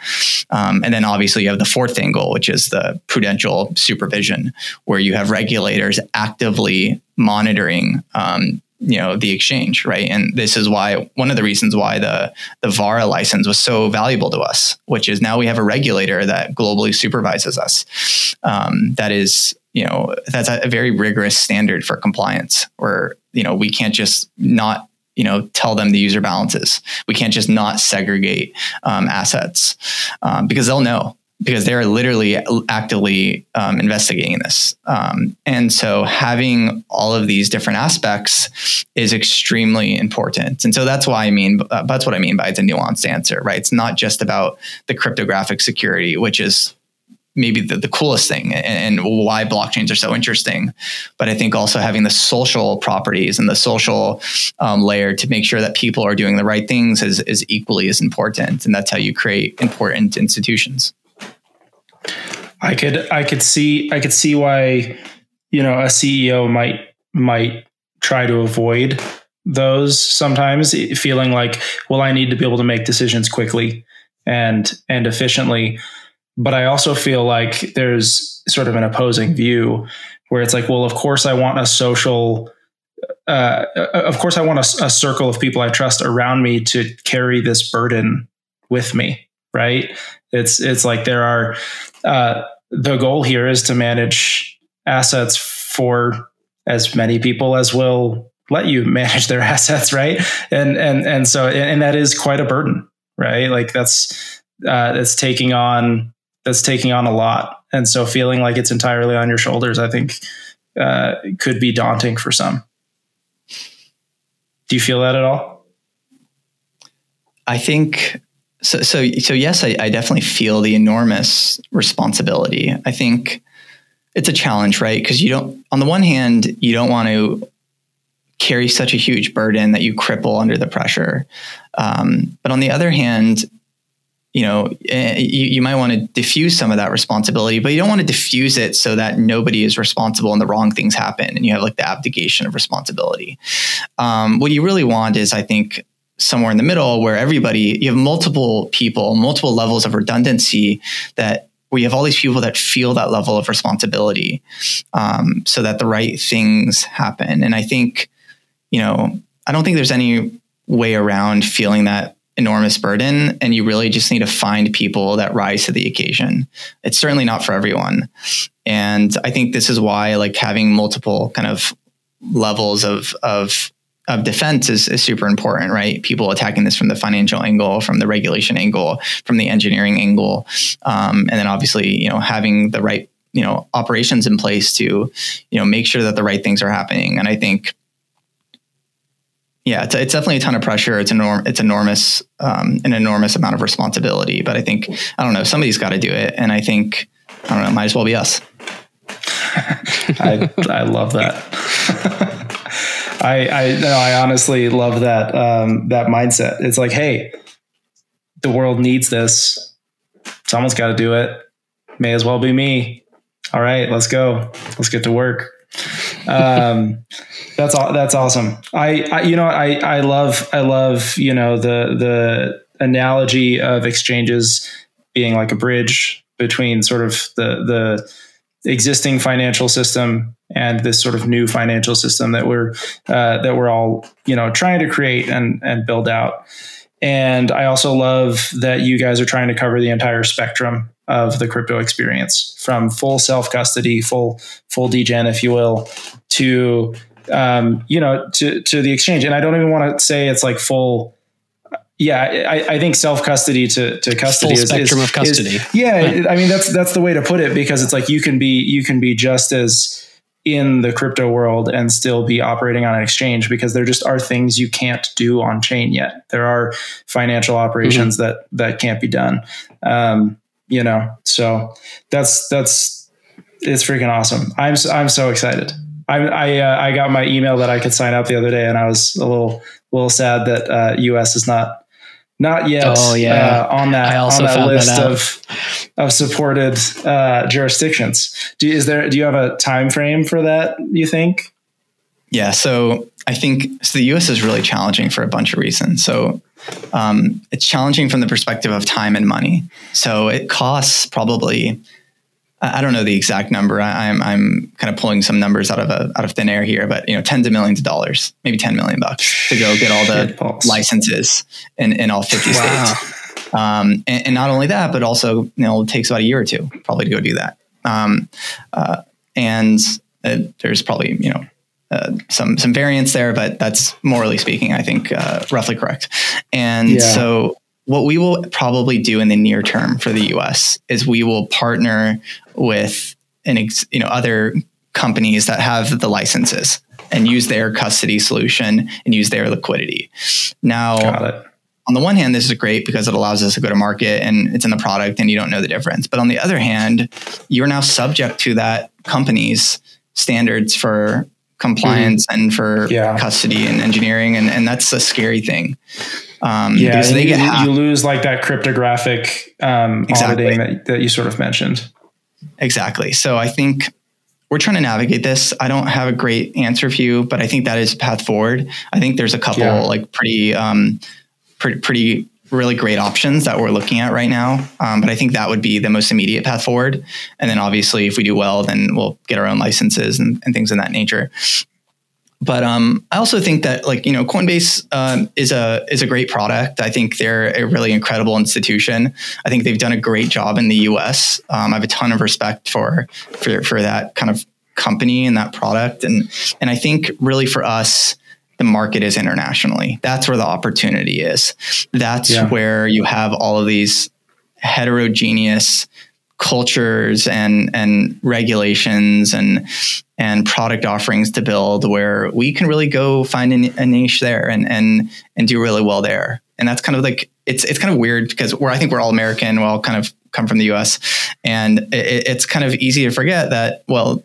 C: Um, and then obviously you have the fourth angle, which is the prudential supervision, where you have regulators actively monitoring um, you know the exchange right? And this is why one of the reasons why the the VARA license was so valuable to us which is now we have a regulator that globally supervises us. Um, that is you know that's a very rigorous standard for compliance where you know we can't just not you know tell them the user balances. We can't just not segregate um, assets um, because they'll know because they're literally actively um, investigating this. Um, and so having all of these different aspects is extremely important. And so that's why I mean, uh, that's what I mean by it's a nuanced answer, right? It's not just about the cryptographic security, which is maybe the, the coolest thing and, and, why blockchains are so interesting. But I think also having the social properties and the social um, layer to make sure that people are doing the right things is, is equally as important. And that's how you create important institutions.
B: I could I could see I could see why you know a CEO might might try to avoid those sometimes feeling like well I need to be able to make decisions quickly and and efficiently. But I also feel like there's sort of an opposing view where it's like well of course I want a social uh, of course I want a, a circle of people I trust around me to carry this burden with me right it's it's like there are uh, the goal here is to manage assets for as many people as will let you manage their assets, right? And and and so and that is quite a burden, right? Like that's uh, that's taking on that's taking on a lot, and so feeling like it's entirely on your shoulders, I think, uh, could be daunting for some. Do you feel that at all?
C: I think so so so yes, I, I definitely feel the enormous responsibility. I think it's a challenge, right? Because you don't, on the one hand, you don't want to carry such a huge burden that you cripple under the pressure. Um, but on the other hand, you know, eh, you, you might want to diffuse some of that responsibility, but you don't want to diffuse it so that nobody is responsible and the wrong things happen and you have like the abdication of responsibility. Um, what you really want is, I think, somewhere in the middle where everybody, you have multiple people, multiple levels of redundancy that we have all these people that feel that level of responsibility um, so that the right things happen. And I think, you know, I don't think there's any way around feeling that enormous burden. And you really just need to find people that rise to the occasion. It's certainly not for everyone. And I think this is why like having multiple kind of levels of, of of defense is, is super important, right? People attacking this from the financial angle, from the regulation angle, from the engineering angle, um, and then obviously, you know, having the right, you know, operations in place to, you know, make sure that the right things are happening. And I think, yeah, it's, it's definitely a ton of pressure. It's enorm- it's enormous, um, an enormous amount of responsibility. But I think, I don't know, somebody's got to do it, and I think, I don't know, might as well be us.
B: I I love that. I I no, I honestly love that um, that mindset. It's like, hey, the world needs this. Someone's got to do it. May as well be me. All right, let's go. Let's get to work. Um, that's all. That's awesome. I, I you know I I love I love you know the the analogy of exchanges being like a bridge between sort of the the existing financial system and this sort of new financial system that we're uh, that we're all you know trying to create and and build out. And I also love that you guys are trying to cover the entire spectrum of the crypto experience, from full self custody, full full degen, if you will, to um, you know to to the exchange. And I don't even want to say it's like full yeah, I, I think self custody to, to custody
A: Full is, spectrum
B: is,
A: of custody.
B: Is, yeah, right. I mean that's that's the way to put it because it's like you can be you can be just as in the crypto world and still be operating on an exchange because there just are things you can't do on chain yet. There are financial operations mm-hmm. that that can't be done. Um, you know, so that's that's it's freaking awesome. I'm I'm so excited. I I, uh, I got my email that I could sign up the other day, and I was a little little sad that uh, US is not not yet oh, yeah. Uh, on that on that list that of of supported uh, jurisdictions. Do, is there do you have a time frame for that? You think?
C: Yeah, so I think so. The U.S. is really challenging for a bunch of reasons. So um, it's challenging from the perspective of time and money. So it costs probably I don't know the exact number. I, am I'm, I'm kind of pulling some numbers out of a, out of thin air here, but you know, tens of millions of dollars, maybe ten million bucks to go get all the licenses in, in all fifty wow. states. Um, and, and, not only that, but also you know, it takes about a year or two probably to go do that. Um, uh, and uh, there's probably you know uh, some some variance there, but that's morally speaking, I think uh, roughly correct. And yeah. so what we will probably do in the near term for the US is we will partner with an ex, you know other companies that have the licenses and use their custody solution and use their liquidity. Now, on the one hand, this is great because it allows us to go to market and it's in the product and you don't know the difference. But on the other hand, you're now subject to that company's standards for compliance mm-hmm. and for yeah. custody and engineering. And, and that's a scary thing.
B: Um, yeah, they you, get you lose like that cryptographic um, exactly. auditing that, that you sort of mentioned.
C: Exactly. So I think we're trying to navigate this. I don't have a great answer for you, but I think that is a path forward. I think there's a couple yeah. like pretty, um, pretty, pretty really great options that we're looking at right now. Um, but I think that would be the most immediate path forward. And then obviously, if we do well, then we'll get our own licenses and, and things of that nature. But um, I also think that like you know Coinbase um, is a is a great product. I think they're a really incredible institution. I think they've done a great job in the U.S. Um, I have a ton of respect for for for that kind of company and that product, and and I think really for us, the market is internationally. That's where the opportunity is. That's yeah. where you have all of these heterogeneous cultures and and regulations and and product offerings to build where we can really go find a, niche there and and and do really well there and that's kind of like it's it's kind of weird because we're I think we're all American, we all kind of come from the U.S. and it, it's kind of easy to forget that well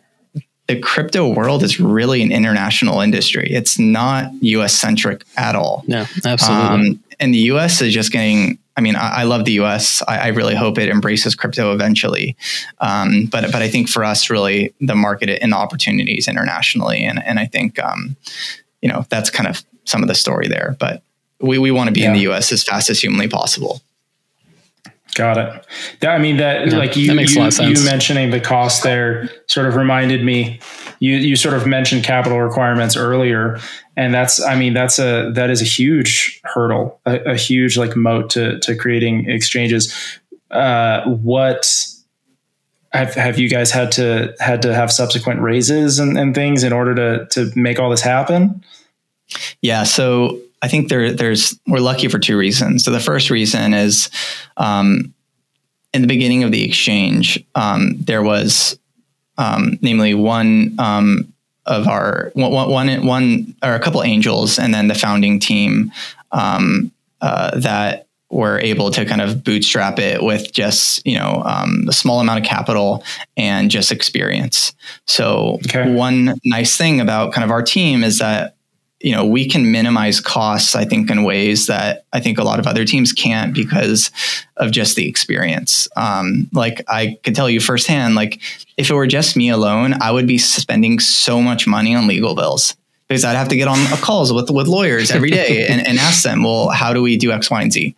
C: the crypto world is really an international industry. It's not US centric at all.
A: No, absolutely. Um,
C: and the US is just getting, I mean, I, I love the US. I, I, really hope it embraces crypto eventually. Um, but, but I think for us, really, the market and the opportunities internationally. And, and I think, um, you know, that's kind of some of the story there. But we, we want to be yeah. in the US as fast as humanly possible.
B: Got it. That, I mean that yeah, like you, that you, you, mentioning the cost there sort of reminded me. You you sort of mentioned capital requirements earlier, and that's I mean that's a that is a huge hurdle, a, a huge like moat to to creating exchanges. Uh, what have have you guys had to had to have subsequent raises and, and things in order to to make all this happen?
C: Yeah. So I think there, there's we're lucky for two reasons. So the first reason is, um, in the beginning of the exchange, um, there was, um, namely one um, of our one, one, one or a couple angels, and then the founding team um, uh, that were able to kind of bootstrap it with just you know um, a small amount of capital and just experience. So okay. one nice thing about kind of our team is that you know, we can minimize costs, I think, in ways that I think a lot of other teams can't because of just the experience. Um, like I could tell you firsthand, like if it were just me alone, I would be spending so much money on legal bills because I'd have to get on calls with with lawyers every day and, and ask them, well, how do we do X, Y, and Z?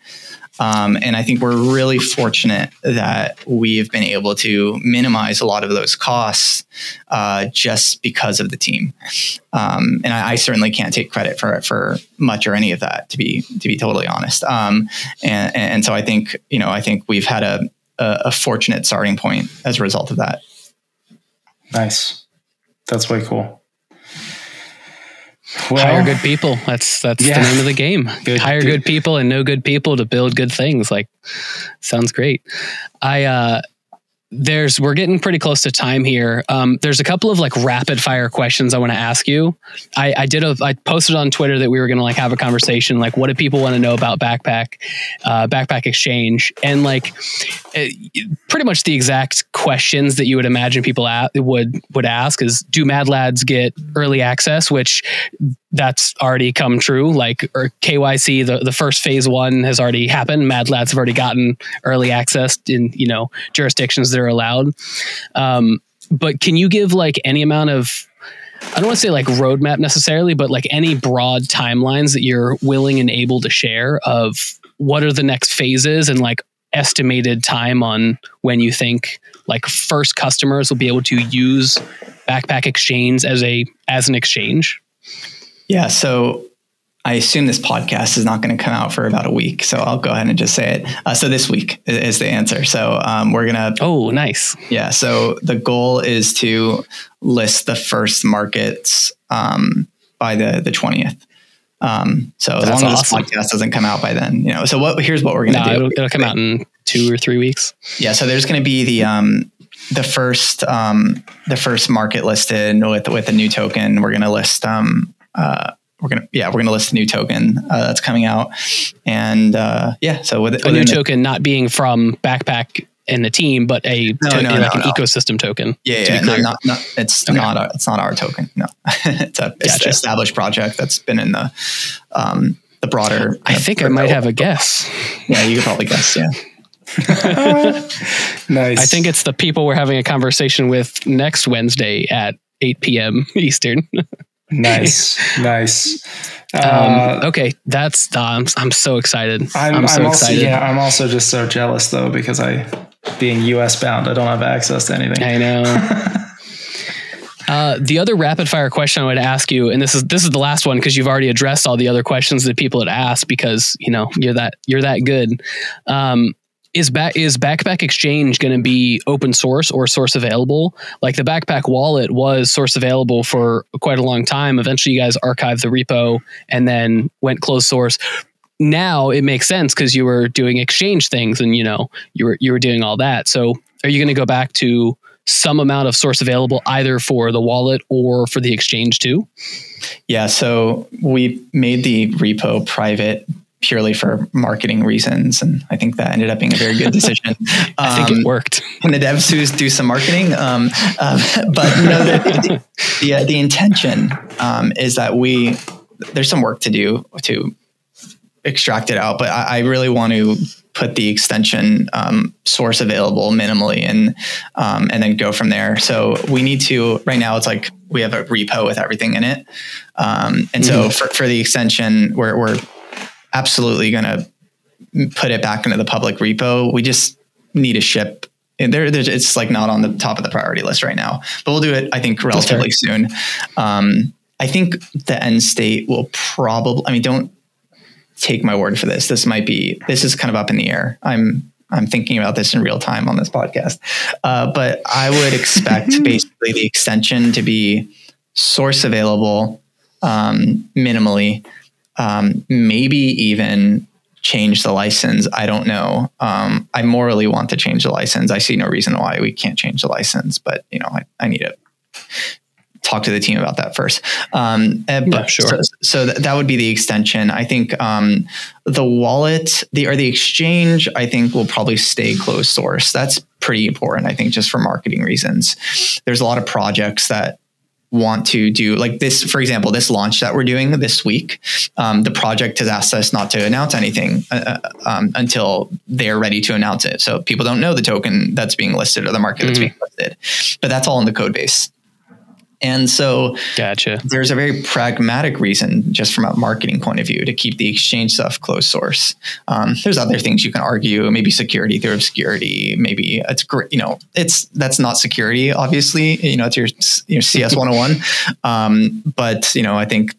C: Um, and I think we're really fortunate that we've been able to minimize a lot of those costs uh, just because of the team. Um, and I, I, certainly can't take credit for for much or any of that, to be to be totally honest. Um, and, and so I think you know I think we've had a, a, a fortunate starting point as a result of that.
B: Nice, that's way cool.
A: Well, hire good people. That's that's yeah. the name of the game. Good, hire good. good people and know good people to build good things. Like, sounds great. I uh, there's we're getting pretty close to time here. Um, there's a couple of like rapid fire questions I want to ask you. I, I did a I posted on Twitter that we were going to like have a conversation like what do people want to know about Backpack, uh, Backpack Exchange, and like it, uh, pretty much the exact questions that you would imagine people at, would would ask is do Mad Lads get early access, which that's already come true. Like or KYC, the, the first phase one has already happened. Mad Lads have already gotten early access in you know jurisdictions that are allowed. Um, but can you give like any amount of I don't want to say like roadmap necessarily, but like any broad timelines that you're willing and able to share of what are the next phases and like estimated time on when you think like first customers will be able to use Backpack Exchange as a as an exchange?
C: Yeah. So I assume this podcast is not going to come out for about a week. So I'll go ahead and just say it. Uh, so this week is the answer. So um, we're going to.
A: Oh, nice.
C: Yeah. So the goal is to list the first markets um, by the, the 20th. Um, so as That's long as awesome. this podcast doesn't come out by then, you know, so what, here's what we're going to no, do.
A: It'll, it'll, come out in two or three weeks.
C: Yeah. So there's going to be the, um, the first, um, the first market listed with, with a new token. We're going to list, um, uh, we're gonna yeah we're gonna list a new token uh, that's coming out. And uh, yeah so with
A: a new the, token not being from backpack and the team but a no, to, no, like no, an ecosystem token
C: yeah, yeah not, not, not, it's okay. not our, it's not our token no. It's a it's gotcha. established project that's been in the um the broader
A: I think I might have a guess.
C: Yeah you could probably guess yeah.
B: Nice.
A: I think it's the people we're having a conversation with next Wednesday at 8 p.m. Eastern
B: Nice, nice.
A: Um, uh, um, okay, that's uh, I'm, I'm so excited.
B: I'm, I'm so I'm also, excited. Yeah, I'm also just so jealous though because I, being U.S. bound, I don't have access to anything.
A: I know. uh, the other rapid fire question I would ask you, and this is this is the last one because you've already addressed all the other questions that people had asked because you know you're that you're that good. Um, is back is backpack exchange going to be open source or source available? Like the backpack wallet was source available for quite a long time. Eventually you guys archived the repo and then went closed source. Now it makes sense because you were doing exchange things and you know you were you were doing all that. So are you going to go back to some amount of source available either for the wallet or for the exchange too?
C: Yeah so we made the repo private purely for marketing reasons. And I think that ended up being a very good decision.
A: I think it um, worked.
C: And the devs do some marketing. Um, uh, but you know, the, the, uh, the intention um, is that we, there's some work to do to extract it out, but I, I really want to put the extension um, source available minimally and um, and then go from there. So we need to right now it's like we have a repo with everything in it, um, and so for, for the extension we're we're absolutely going to put it back into the public repo. We just need to ship. There, it's like not on the top of the priority list right now, but we'll do it. I think relatively soon. Um, I think the end state will probably. I mean, don't take my word for this. This might be. This is kind of up in the air. I'm I'm thinking about this in real time on this podcast, uh, but I would expect basically the extension to be source available um, minimally um, maybe even change the license. I don't know. Um, I morally want to change the license. I see no reason why we can't change the license, but you know, I, I need to talk to the team about that first. Um, eh, but yeah, sure. So, so th- that would be the extension. I think um, the wallet, the or the exchange, I think will probably stay closed source. That's pretty important. I think just for marketing reasons. There's a lot of projects that want to do like this for example this launch that we're doing this week um, the project has asked us not to announce anything uh, uh, um, until they're ready to announce it so people don't know the token that's being listed or the market mm-hmm. that's being listed but that's all in the code base and so
A: gotcha.
C: there's a very pragmatic reason, just from a marketing point of view, to keep the exchange stuff closed source. Um, there's other things you can argue, maybe security through obscurity, maybe it's great, you know, it's that's not security, obviously, you know, it's your, your CS 101. Um, but, you know, I think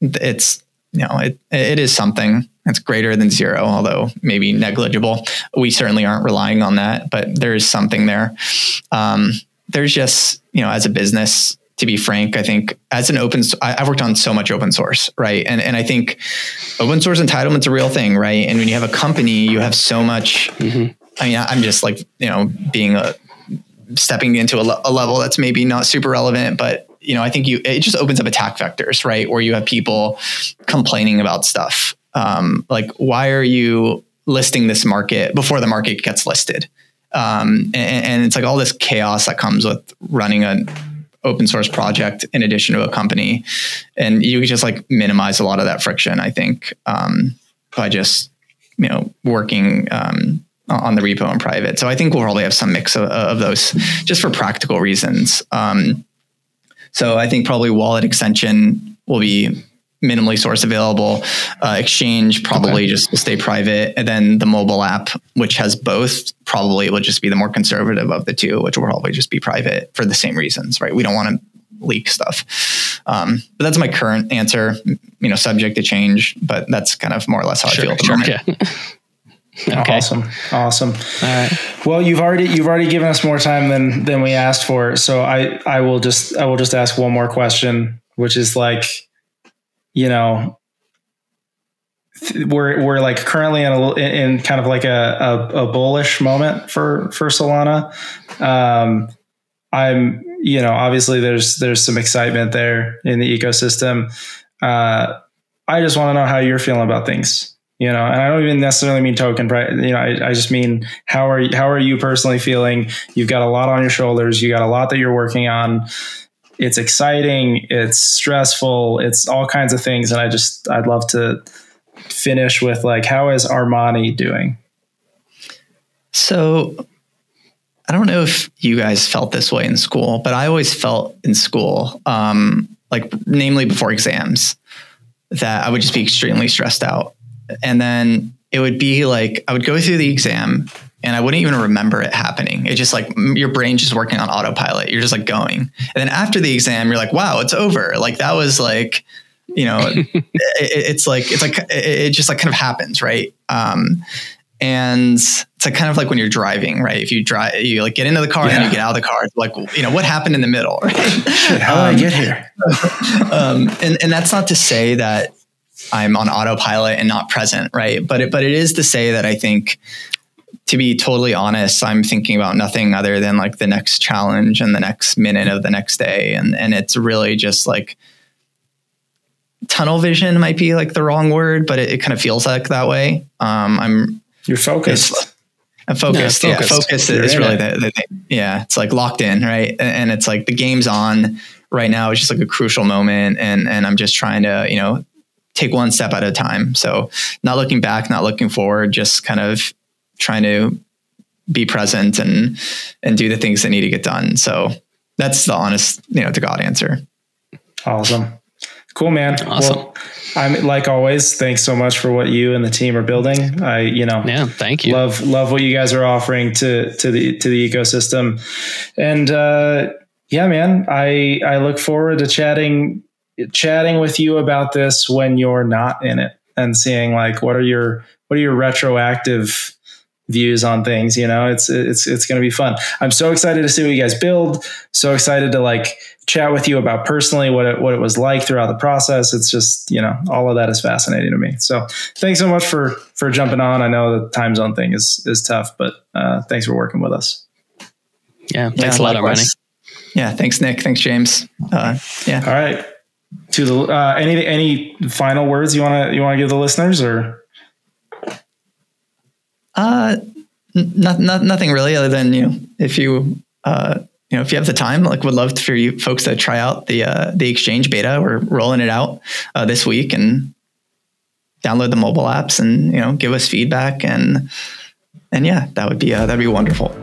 C: it's, you know, it, it is something that's greater than zero, although maybe negligible. We certainly aren't relying on that, but there is something there. Um, there's just, you know, as a business, to be frank, I think as an open, I, have worked on so much open source, right? And and I think open source entitlement's a real thing, right? And when you have a company, you have so much. Mm-hmm. I mean, I'm just like you know being a stepping into a, a level that's maybe not super relevant, but you know, I think you it just opens up attack vectors, right? Where you have people complaining about stuff. Um, like, why are you listing this market before the market gets listed? Um, and, and, it's like all this chaos that comes with running an open source project in addition to a company, and you just like minimize a lot of that friction. I think um, by just you know working um, on the repo and private. So I think we'll probably have some mix of, of those just for practical reasons. Um, so I think probably wallet extension will be minimally source available. Uh, Exchange probably okay. just will stay private, and then the mobile app, which has both, probably will just be the more conservative of the two, which will probably just be private for the same reasons, right? We don't want to leak stuff. Um, but that's my current answer. You know, subject to change, but that's kind of more or less how sure, I feel at the sure, moment. Yeah.
B: Okay. Awesome. Awesome. All right. Well, you've already you've already given us more time than than we asked for. So I I will just I will just ask one more question, which is like you know, we're we're like currently in a in kind of like a, a, a bullish moment for for Solana. Um, I'm you know obviously there's there's some excitement there in the ecosystem. Uh, I just want to know how you're feeling about things. You know, and I don't even necessarily mean token price. You know, I, I just mean how are how are you personally feeling? You've got a lot on your shoulders. You got a lot that you're working on it's exciting, it's stressful, it's all kinds of things. And I just, I'd love to finish with like, how is Armani doing?
C: So I don't know if you guys felt this way in school, but I always felt in school, um, like namely before exams, that I would just be extremely stressed out. And then it would be like I would go through the exam and I wouldn't even remember it happening. It's just like your brain's just working on autopilot. You're just like going. And then after the exam, you're like, wow, it's over. Like that was like, you know, it, it's like, it's like, it just like kind of happens. Right. Um, and it's like kind of like when you're driving, right? If you drive, you like get into the car yeah. and then you get out of the car. It's like, you know, what happened in the middle, right?
B: Shit, how um, did I get here?
C: um, and, and that's not to say that I'm on autopilot and not present, right? But it, but it is to say that I think to be totally honest, I'm thinking about nothing other than like the next challenge and the next minute of the next day. And, and it's really just like tunnel vision might be like the wrong word, but it, it kind of feels like that way. Um, I'm
B: you're focused.
C: I'm focused. Yeah, focused. Yeah, focus is really the, the, thing. Yeah, it's like locked in, right? And, and it's like the game's on right now. It's just like a crucial moment, and and I'm just trying to you know take one step at a time. So not looking back, not looking forward, just kind of trying to be present and and do the things that need to get done. So that's the honest, you know, to God answer.
B: Awesome. Cool, man.
A: Awesome. Well,
B: I'm like always. Thanks so much for what you and the team are building. I, you know,
A: yeah, thank you.
B: Love, love what you guys are offering to to the to the ecosystem, and uh, yeah, man. I I look forward to chatting chatting with you about this when you're not in it and seeing like what are your what are your retroactive views on things you know it's it's it's going to be fun. I'm so excited to see what you guys build so excited to like chat with you about personally what it, what it was like throughout the process. It's just you know all of that is fascinating to me. So thanks so much for for jumping on. I know the time zone thing is is tough but uh, thanks for working with us.
A: Yeah thanks yeah, a lot already
C: yeah thanks nick. Thanks james. Uh, yeah.
B: All right. To the uh, any any final words you want to you want to give the listeners or
C: uh, not, not, nothing really other than, you know, if you, uh, you know, if you have the time, like would love for you folks to try out the, uh, the exchange beta. We're rolling it out, uh, this week and download the mobile apps and, you know, give us feedback and, and yeah, that would be, uh, that'd be wonderful.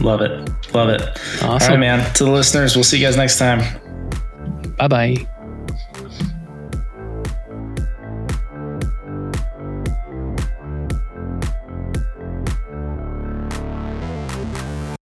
B: Love it. Love it. Awesome. All right, man. To the listeners, we'll see you guys next time.
A: Bye bye.